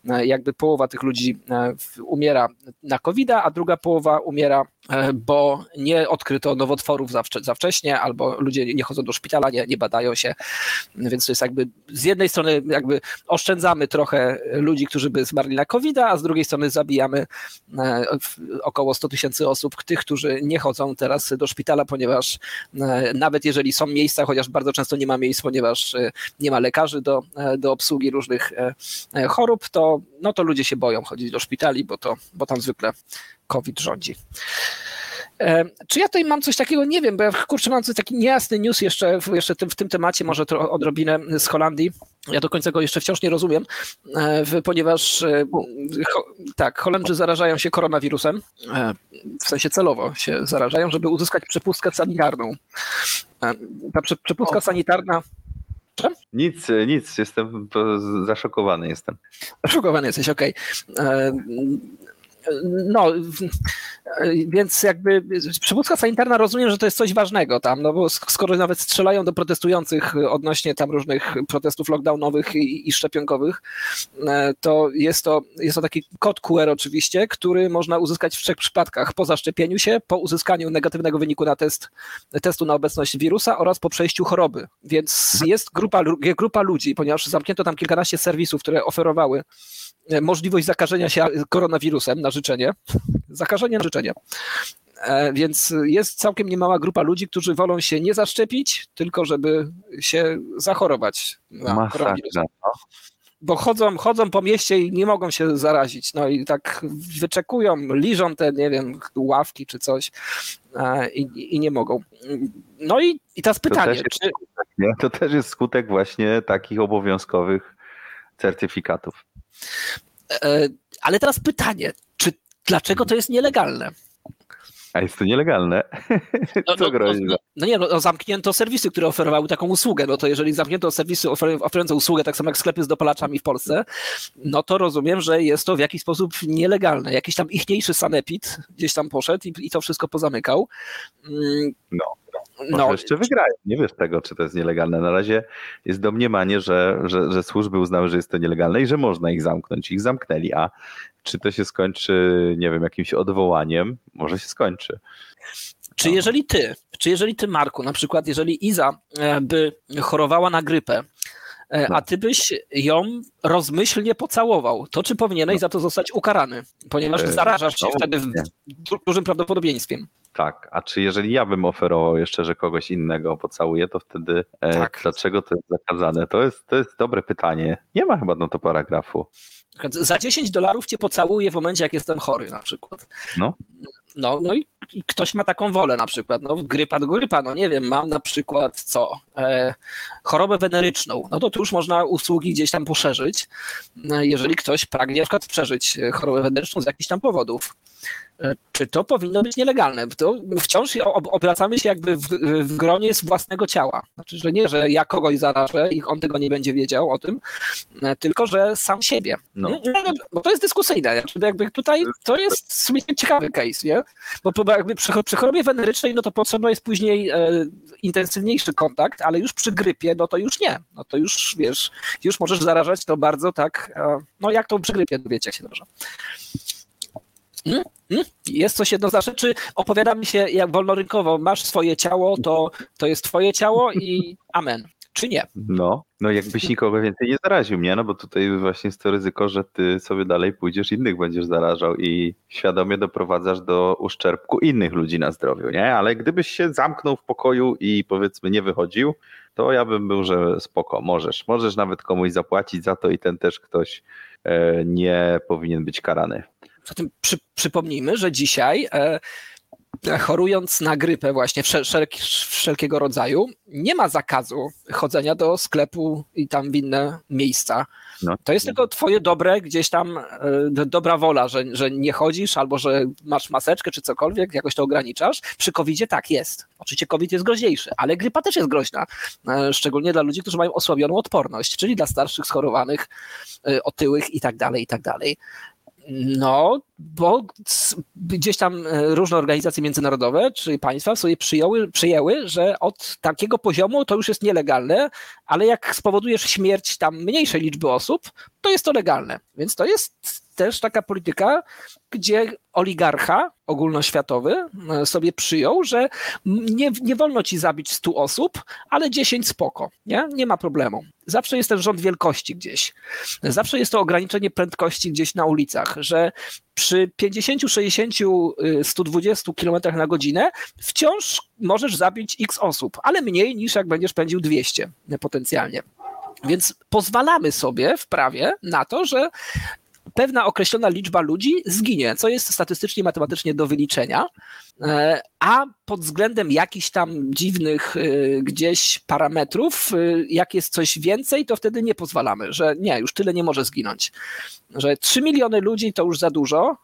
e, jakby połowa tych ludzi e, umiera na covid a druga połowa umiera, e, bo nie odkryto nowotworów za, za wcześnie, albo ludzie nie chodzą do szpitala, nie, nie badają się, więc to jest jakby z jednej strony jakby oszczędzamy trochę ludzi, którzy by zmarli na covid a z drugiej strony zabijamy e, około 100 tysięcy osób, tych, którzy nie chodzą teraz do szpitala, ponieważ e, nawet jeżeli są miejsca, chociaż bardzo często nie ma miejsc, ponieważ e, nie ma lekarzy do, do obsługi różnych chorób, to, no to ludzie się boją chodzić do szpitali, bo, to, bo tam zwykle COVID rządzi. Czy ja tutaj mam coś takiego? Nie wiem, bo ja kurczę mam coś taki niejasny news jeszcze, w- jeszcze tym, w tym temacie, może odrobinę z Holandii. Ja do końca go jeszcze wciąż nie rozumiem, e, ponieważ e, ho, tak, Holendrzy zarażają się koronawirusem, e, w sensie celowo się zarażają, żeby uzyskać przepustkę sanitarną. Ta prze, przepustka sanitarna Nic, nic, jestem zaszokowany jestem. Szokowany jesteś, okej. E, No, więc jakby przywódzka sanitarna rozumiem, że to jest coś ważnego tam, no bo sk- skoro nawet strzelają do protestujących odnośnie tam różnych protestów lockdownowych i, i szczepionkowych, e, to jest, to jest to taki kod QR oczywiście, który można uzyskać w trzech przypadkach. Po zaszczepieniu się, po uzyskaniu negatywnego wyniku na test, testu na obecność wirusa oraz po przejściu choroby. Więc jest grupa, grupa ludzi, ponieważ zamknięto tam kilkanaście serwisów, które oferowały możliwość zakażenia się koronawirusem na życzenie. Zakażenie na życzenie. E, Więc jest całkiem niemała grupa ludzi, którzy wolą się nie zaszczepić, tylko żeby się zachorować na koronawirus. Masakra. No. Bo chodzą, chodzą po mieście i nie mogą się zarazić. No i tak wyczekują, liżą te, nie wiem, ławki czy coś e, i, i nie mogą. No i, i teraz To pytanie, też, jest czy, skutek, nie? to też jest skutek właśnie takich obowiązkowych certyfikatów. e, ale teraz pytanie, czy dlaczego to jest nielegalne? A jest to nielegalne. No, Co no, grozi? no, no nie, no, no zamknięto serwisy, które oferowały taką usługę. No to jeżeli zamknięto serwisy ofer- oferujące usługę, tak samo jak sklepy z dopalaczami w Polsce, no to rozumiem, że jest to w jakiś sposób nielegalne. Jakiś tam ichniejszy sanepid gdzieś tam poszedł i, i to wszystko pozamykał. Mm, No, No, Może jeszcze wygrają. Nie wiesz tego, czy to jest nielegalne. Na razie jest domniemanie, że, że, że służby uznały, że jest to nielegalne i że można ich zamknąć. Ich zamknęli, a czy to się skończy, nie wiem, jakimś odwołaniem? Może się skończy. Czy jeżeli ty, czy jeżeli ty, Marku, na przykład, jeżeli Iza e, by chorowała na grypę, No. A ty byś ją rozmyślnie pocałował, to czy powinieneś za to zostać ukarany? Ponieważ E, zarażasz się no, wtedy w dużym prawdopodobieństwem. Tak, a czy jeżeli ja bym oferował jeszcze, że kogoś innego pocałuję, to wtedy e, Tak. dlaczego to jest zakazane? To jest, to jest dobre pytanie. Nie ma chyba na to paragrafu. Za 10 dolarów cię pocałuję w momencie, jak jestem chory na przykład. No. No, no i i ktoś ma taką wolę na przykład, no grypa grypa, no nie wiem, mam na przykład co, e, chorobę weneryczną, no to tu już można usługi gdzieś tam poszerzyć, e, jeżeli ktoś pragnie na przykład przeżyć e, chorobę weneryczną z jakichś tam powodów. Czy to powinno być nielegalne? To wciąż ob- obracamy się jakby w, w gronie z własnego ciała. Znaczy, że nie, że ja kogoś zarażę i on tego nie będzie wiedział o tym, e, tylko że sam siebie. No. Bo to jest dyskusyjne. Jakby tutaj to jest w sumie ciekawy case, nie? Bo, jakby przy, przy chorobie wenerycznej, no to potrzebny jest później e, intensywniejszy kontakt, ale już przy grypie, no to już nie. No to już wiesz, już możesz zarażać to bardzo tak, e, no jak to przy grypie, wiecie jak się dobrze. Mm, mm. Jest coś jednoznaczne, czy opowiada mi się jak wolnorynkowo, masz swoje ciało, to, to jest twoje ciało i amen. Czy nie? No, no jakbyś nikogo więcej nie zaraził, nie? No bo tutaj właśnie jest to ryzyko, że ty sobie dalej pójdziesz, innych będziesz zarażał i świadomie doprowadzasz do uszczerbku innych ludzi na zdrowiu, nie? Ale gdybyś się zamknął w pokoju i powiedzmy nie wychodził, to ja bym był, że spoko, możesz. Możesz nawet komuś zapłacić za to i ten też ktoś e, nie powinien być karany. Zatem przy, przypomnijmy, że dzisiaj e, chorując na grypę właśnie wszel, wszelki- wszelkiego rodzaju, nie ma zakazu chodzenia do sklepu i tam w inne miejsca. No. To jest tylko twoje dobre, gdzieś tam e, do- dobra wola, że, że nie chodzisz albo że masz maseczkę czy cokolwiek, jakoś to ograniczasz. Przy covid tak jest. Oczywiście COVID jest groźniejszy, ale grypa też jest groźna. E, Szczególnie dla ludzi, którzy mają osłabioną odporność, czyli dla starszych, schorowanych, otyłych i tak dalej, i tak dalej. No, bo gdzieś tam e, różne organizacje międzynarodowe czy państwa sobie przyjęły, przyjęły, że od takiego poziomu to już jest nielegalne, ale jak spowodujesz śmierć tam mniejszej liczby osób, to jest to legalne. Więc to jest też taka polityka, gdzie oligarcha ogólnoświatowy e, sobie przyjął, że nie, nie wolno ci zabić 100 osób, ale 10 spoko, nie? Nie ma problemu. Zawsze jest ten rząd wielkości gdzieś. Zawsze jest to ograniczenie prędkości gdzieś na ulicach, że przy 50, 60, y, 120 km na godzinę wciąż możesz zabić x osób, ale mniej niż jak będziesz pędził 200 potencjalnie. Więc pozwalamy sobie w prawie na to, że pewna określona liczba ludzi zginie, co jest statystycznie, matematycznie do wyliczenia, e, a pod względem jakichś tam dziwnych e, gdzieś parametrów, e, jak jest coś więcej, to wtedy nie pozwalamy, że nie, już tyle nie może zginąć. Że 3 miliony ludzi to już za dużo,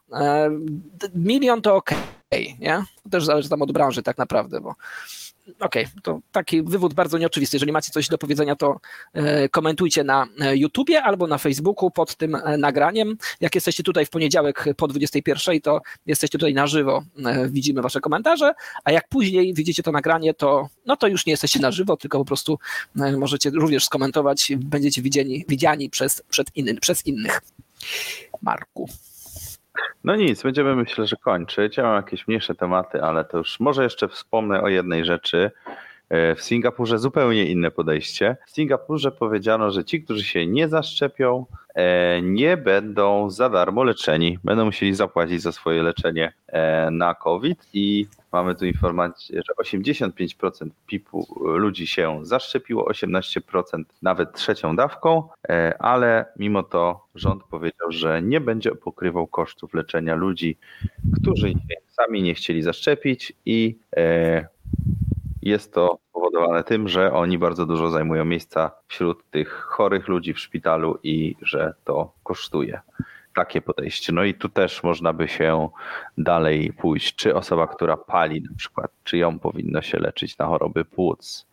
milion to okej, nie? To też zależy tam od branży tak naprawdę, bo Okej, to taki wywód bardzo nieoczywisty. Jeżeli macie coś do powiedzenia, to e, komentujcie na e, YouTubie albo na Facebooku pod tym e, nagraniem. Jak jesteście tutaj w poniedziałek po 21, to jesteście tutaj na żywo, widzimy wasze komentarze, a jak później widzicie to nagranie, to, no to już nie jesteście na żywo, tylko po prostu możecie również skomentować, będziecie widziani, widziani przez, przed inny, przez innych. Marku. No nic, będziemy myślę, że kończyć. Ja mam jakieś mniejsze tematy, ale to już może jeszcze wspomnę o jednej rzeczy. E, W Singapurze zupełnie inne podejście. W Singapurze powiedziano, że ci, którzy się nie zaszczepią, nie będą za darmo leczeni. Będą musieli zapłacić za swoje leczenie e, na COVID i mamy tu informację, że 85% pipu ludzi się zaszczepiło, 18% nawet trzecią dawką, e, ale mimo to rząd powiedział, że nie będzie pokrywał kosztów leczenia ludzi, którzy sami nie chcieli zaszczepić i e, jest to spowodowane tym, że oni bardzo dużo zajmują miejsca wśród tych chorych ludzi w szpitalu i że to kosztuje. Takie podejście. No i tu też można by się dalej pójść. Czy osoba, która pali na przykład, czy ją powinno się leczyć na choroby płuc,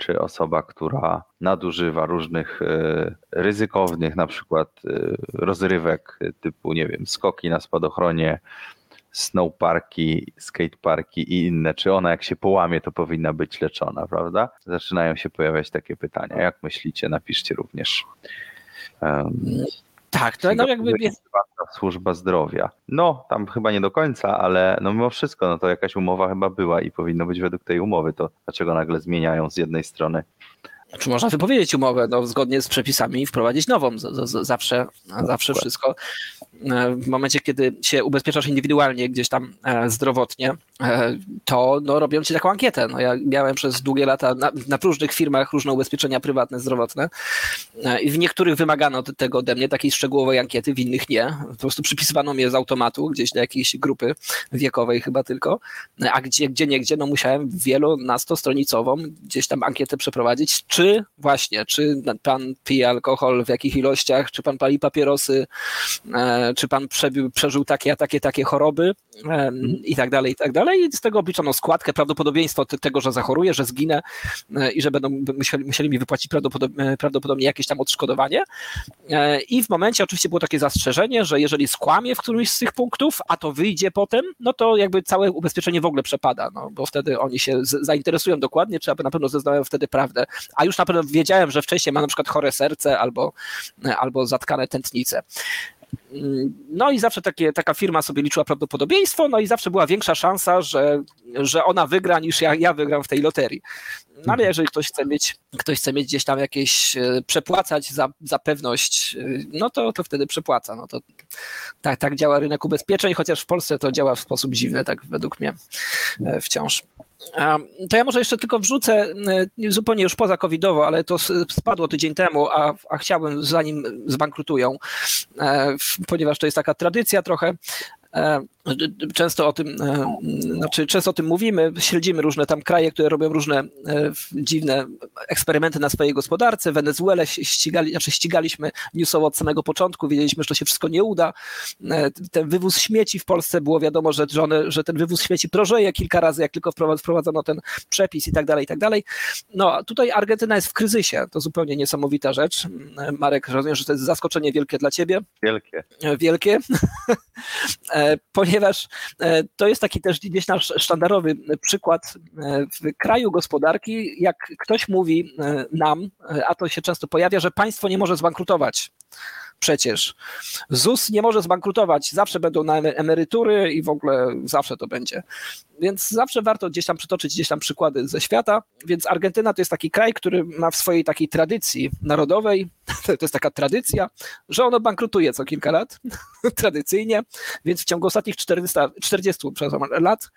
czy osoba, która nadużywa różnych e, ryzykownych na przykład e, rozrywek typu, nie wiem, skoki na spadochronie, snowparki, skateparki i inne, czy ona jak się połamie, to powinna być leczona, prawda? Zaczynają się pojawiać takie pytania. Jak myślicie? Napiszcie również. Um, Tak, to no jakby jest, służba zdrowia. No, tam chyba nie do końca, ale no mimo wszystko, no to jakaś umowa chyba była i powinno być według tej umowy. To dlaczego nagle zmieniają z jednej strony czy można wypowiedzieć umowę, no, zgodnie z przepisami i wprowadzić nową. Z, z, zawsze zawsze wszystko. E, w momencie, kiedy się ubezpieczasz indywidualnie gdzieś tam e, zdrowotnie, e, to no, robią ci taką ankietę. No, ja miałem przez długie lata na, na różnych firmach różne ubezpieczenia prywatne, zdrowotne i w niektórych wymagano tego ode mnie, takiej szczegółowej ankiety, w innych nie. Po prostu przypisywano mnie z automatu gdzieś do jakiejś grupy wiekowej chyba tylko, a gdzie, gdzie nie gdzie, no musiałem wielonastostronicową gdzieś tam ankietę przeprowadzić, czy właśnie, czy pan pije alkohol, w jakich ilościach, czy pan pali papierosy, czy pan przebił, przeżył takie, a takie, takie choroby i tak dalej, i tak dalej. I z tego obliczono składkę, prawdopodobieństwo tego, że zachoruję, że zginę i że będą musieli, musieli mi wypłacić prawdopodobnie, prawdopodobnie jakieś tam odszkodowanie. I w momencie oczywiście było takie zastrzeżenie, że jeżeli skłamie w którymś z tych punktów, a to wyjdzie potem, no to jakby całe ubezpieczenie w ogóle przepada, no, bo wtedy oni się zainteresują dokładnie, czy na pewno zeznają wtedy prawdę. A już na pewno wiedziałem, że wcześniej ma na przykład chore serce albo, albo zatkane tętnice. No i zawsze takie, taka firma sobie liczyła prawdopodobieństwo, no i zawsze była większa szansa, że, że ona wygra niż ja, ja wygram w tej loterii. No ale jeżeli ktoś chce mieć, ktoś chce mieć gdzieś tam jakieś, przepłacać za, za pewność, no to, to wtedy przepłaca. No to tak, tak działa rynek ubezpieczeń, chociaż w Polsce to działa w sposób dziwny, tak według mnie wciąż. To ja może jeszcze tylko wrzucę, zupełnie już poza covidowo, ale to spadło tydzień temu, a, a chciałbym zanim zbankrutują, ponieważ to jest taka tradycja trochę, Często o tym, znaczy często o tym mówimy, śledzimy różne tam kraje, które robią różne dziwne eksperymenty na swojej gospodarce. Wenezuelę ścigali, znaczy ścigaliśmy newsowo od samego początku, wiedzieliśmy, że to się wszystko nie uda. Ten wywóz śmieci w Polsce było wiadomo, że, żony, że ten wywóz śmieci prożeje kilka razy, jak tylko wprowadzono ten przepis i tak dalej, i tak dalej. No a tutaj Argentyna jest w kryzysie, to zupełnie niesamowita rzecz. Marek, rozumiem, że to jest zaskoczenie wielkie dla ciebie. Wielkie. Wielkie. ponieważ to jest taki też gdzieś nasz sztandarowy przykład w kraju gospodarki, jak ktoś mówi nam, a to się często pojawia, że państwo nie może zbankrutować. Przecież ZUS nie może zbankrutować, zawsze będą na emerytury i w ogóle zawsze to będzie. Więc zawsze warto gdzieś tam przytoczyć gdzieś tam przykłady ze świata. Więc Argentyna to jest taki kraj, który ma w swojej takiej tradycji narodowej, to jest taka tradycja, że ono bankrutuje co kilka lat, tradycyjnie, więc w ciągu ostatnich 400, 40 lat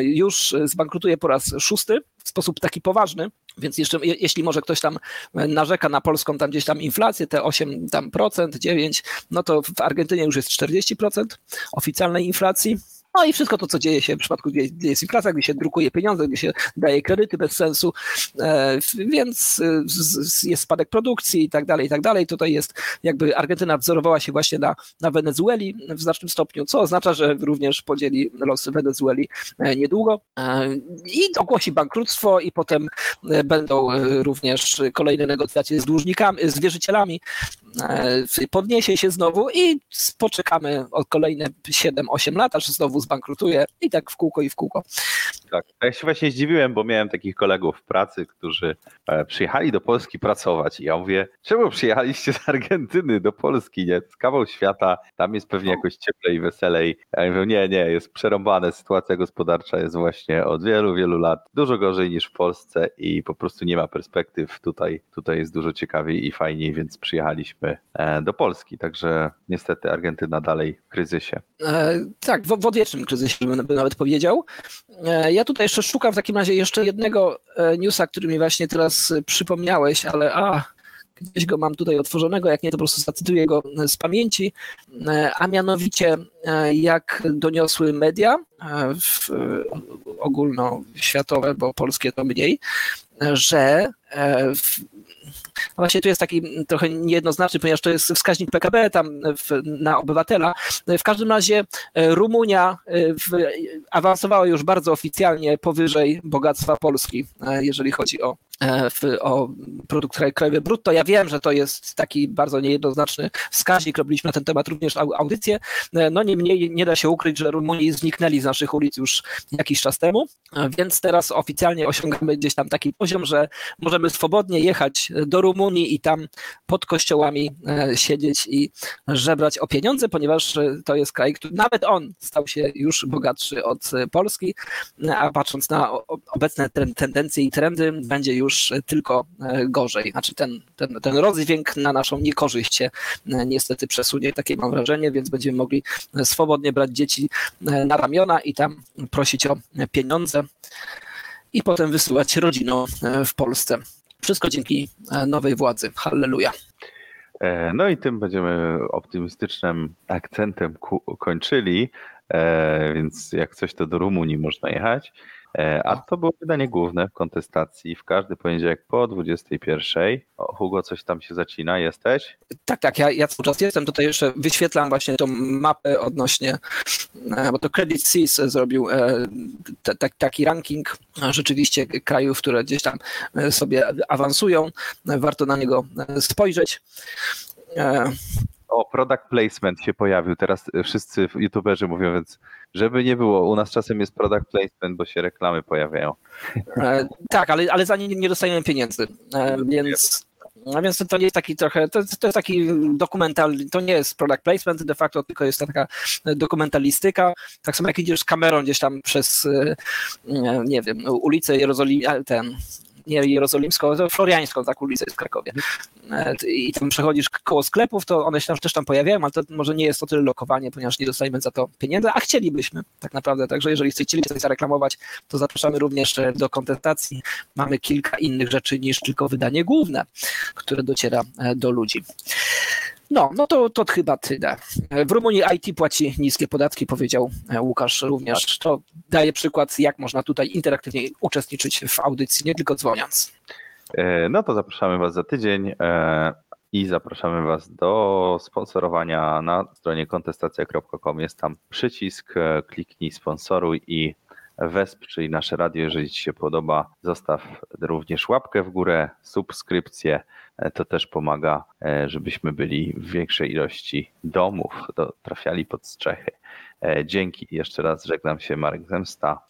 już zbankrutuje po raz szósty w sposób taki poważny, więc jeszcze, jeśli może ktoś tam narzeka na polską tam gdzieś tam inflację, te 8 tam procent, 9, no to w Argentynie już jest 40% oficjalnej inflacji. No i wszystko to, co dzieje się w przypadku, gdzie jest inflacja, gdzie się drukuje pieniądze, gdzie się daje kredyty bez sensu, więc jest spadek produkcji i tak dalej, i tak dalej. Tutaj jest jakby Argentyna wzorowała się właśnie na, na Wenezueli w znacznym stopniu, co oznacza, że również podzieli losy Wenezueli niedługo. I ogłosi bankructwo i potem będą również kolejne negocjacje z dłużnikami, z wierzycielami, podniesie się znowu i poczekamy o kolejne 7-8 lat, aż znowu zbankrutuje i tak w kółko i w kółko. Tak, ja się właśnie zdziwiłem, bo miałem takich kolegów w pracy, którzy przyjechali do Polski pracować i ja mówię, czemu przyjechaliście z Argentyny do Polski, nie? Z kawał świata, tam jest pewnie jakoś cieplej, weselej. Ja mówię, nie, nie, jest przerąbane, sytuacja gospodarcza jest właśnie od wielu, wielu lat dużo gorzej niż w Polsce i po prostu nie ma perspektyw. Tutaj, tutaj jest dużo ciekawiej i fajniej, więc przyjechaliśmy do Polski, także niestety Argentyna dalej w kryzysie. E, tak, w, w odwiecznym kryzysie bym nawet powiedział. E, ja tutaj jeszcze szukam w takim razie jeszcze jednego newsa, który mi właśnie teraz przypomniałeś, ale a, gdzieś go mam tutaj otworzonego, jak nie to po prostu zacytuję go z pamięci, a mianowicie jak doniosły media w, ogólnoświatowe, bo polskie to mniej, że w, Właśnie tu jest taki trochę niejednoznaczny, ponieważ to jest wskaźnik PKB tam w, na obywatela. W każdym razie Rumunia w, awansowała już bardzo oficjalnie powyżej bogactwa Polski, jeżeli chodzi o o produkt krajowy brutto. Ja wiem, że to jest taki bardzo niejednoznaczny wskaźnik, robiliśmy na ten temat również audycję, no niemniej nie da się ukryć, że Rumuni zniknęli z naszych ulic już jakiś czas temu, więc teraz oficjalnie osiągamy gdzieś tam taki poziom, że możemy swobodnie jechać do Rumunii i tam pod kościołami siedzieć i żebrać o pieniądze, ponieważ to jest kraj, który nawet on stał się już bogatszy od północ Polski, a patrząc na obecne ten- tendencje i trendy, będzie już tylko e, gorzej. Znaczy ten, ten, ten rozdźwięk na naszą niekorzyść się e, niestety przesunie, takie mam wrażenie, więc będziemy mogli swobodnie brać dzieci e, na ramiona i tam prosić o pieniądze i potem wysyłać rodzinom e, w Polsce. Wszystko dzięki e, nowej władzy. Halleluja. E, No i tym będziemy optymistycznym akcentem kończyli, więc jak coś to do Rumunii można jechać. E, A to było wydanie główne w kontestacji w każdy poniedziałek po 21. O, Hugo, coś tam się zacina, jesteś? Tak, tak, ja, ja cały czas jestem. Tutaj jeszcze wyświetlam właśnie tą mapę odnośnie, e, bo to Credit Suisse zrobił e, te- te- taki ranking rzeczywiście krajów, które gdzieś tam sobie awansują. Warto na niego spojrzeć. O, product placement się pojawił. Teraz wszyscy youtuberzy mówią, więc żeby nie było, u nas czasem jest product placement, bo się reklamy pojawiają. E, tak, ale, ale za nie nie dostajemy pieniędzy, e, więc, no więc to nie jest taki trochę, to, to jest taki dokumental, to nie jest product placement de facto, tylko jest taka dokumentalistyka, tak samo jak idziesz kamerą gdzieś tam przez, e, nie wiem, ulicę Jerozolim, ten, nie jerozolimską, floriańską, tak ulicę w Krakowie. E, I tam przechodzisz koło sklepów, to one się tam, też tam pojawiają, ale to może nie jest to tyle lokowanie, ponieważ nie dostajemy za to pieniędzy, a chcielibyśmy tak naprawdę. Także jeżeli chcielibyście zareklamować, to zapraszamy również e, do kontestacji. Mamy kilka innych rzeczy niż tylko wydanie główne, które dociera e, do ludzi. No, no to, to chyba tyle. W Rumunii IT płaci niskie podatki, powiedział e, Łukasz również. To daje przykład, jak można tutaj interaktywnie uczestniczyć w audycji, nie tylko dzwoniąc. E, No to zapraszamy Was za tydzień e, i zapraszamy Was do sponsorowania na stronie kontestacja.com. Jest tam przycisk, kliknij sponsoruj i wesprzyj nasze radio, jeżeli Ci się podoba. Zostaw również łapkę w górę, subskrypcję. E, To też pomaga, e, żebyśmy byli w większej ilości domów, do, trafiali pod strzechy. E, Dzięki jeszcze raz, żegnam się, Marek Zemsta.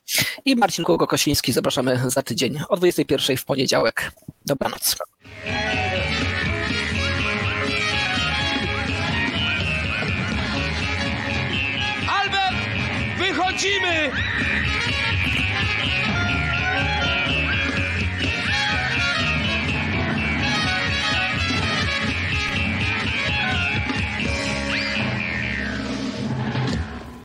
I Marcin Kółko-Kosiński zapraszamy za tydzień o 21 w poniedziałek. Dobranoc. Albert, wychodzimy!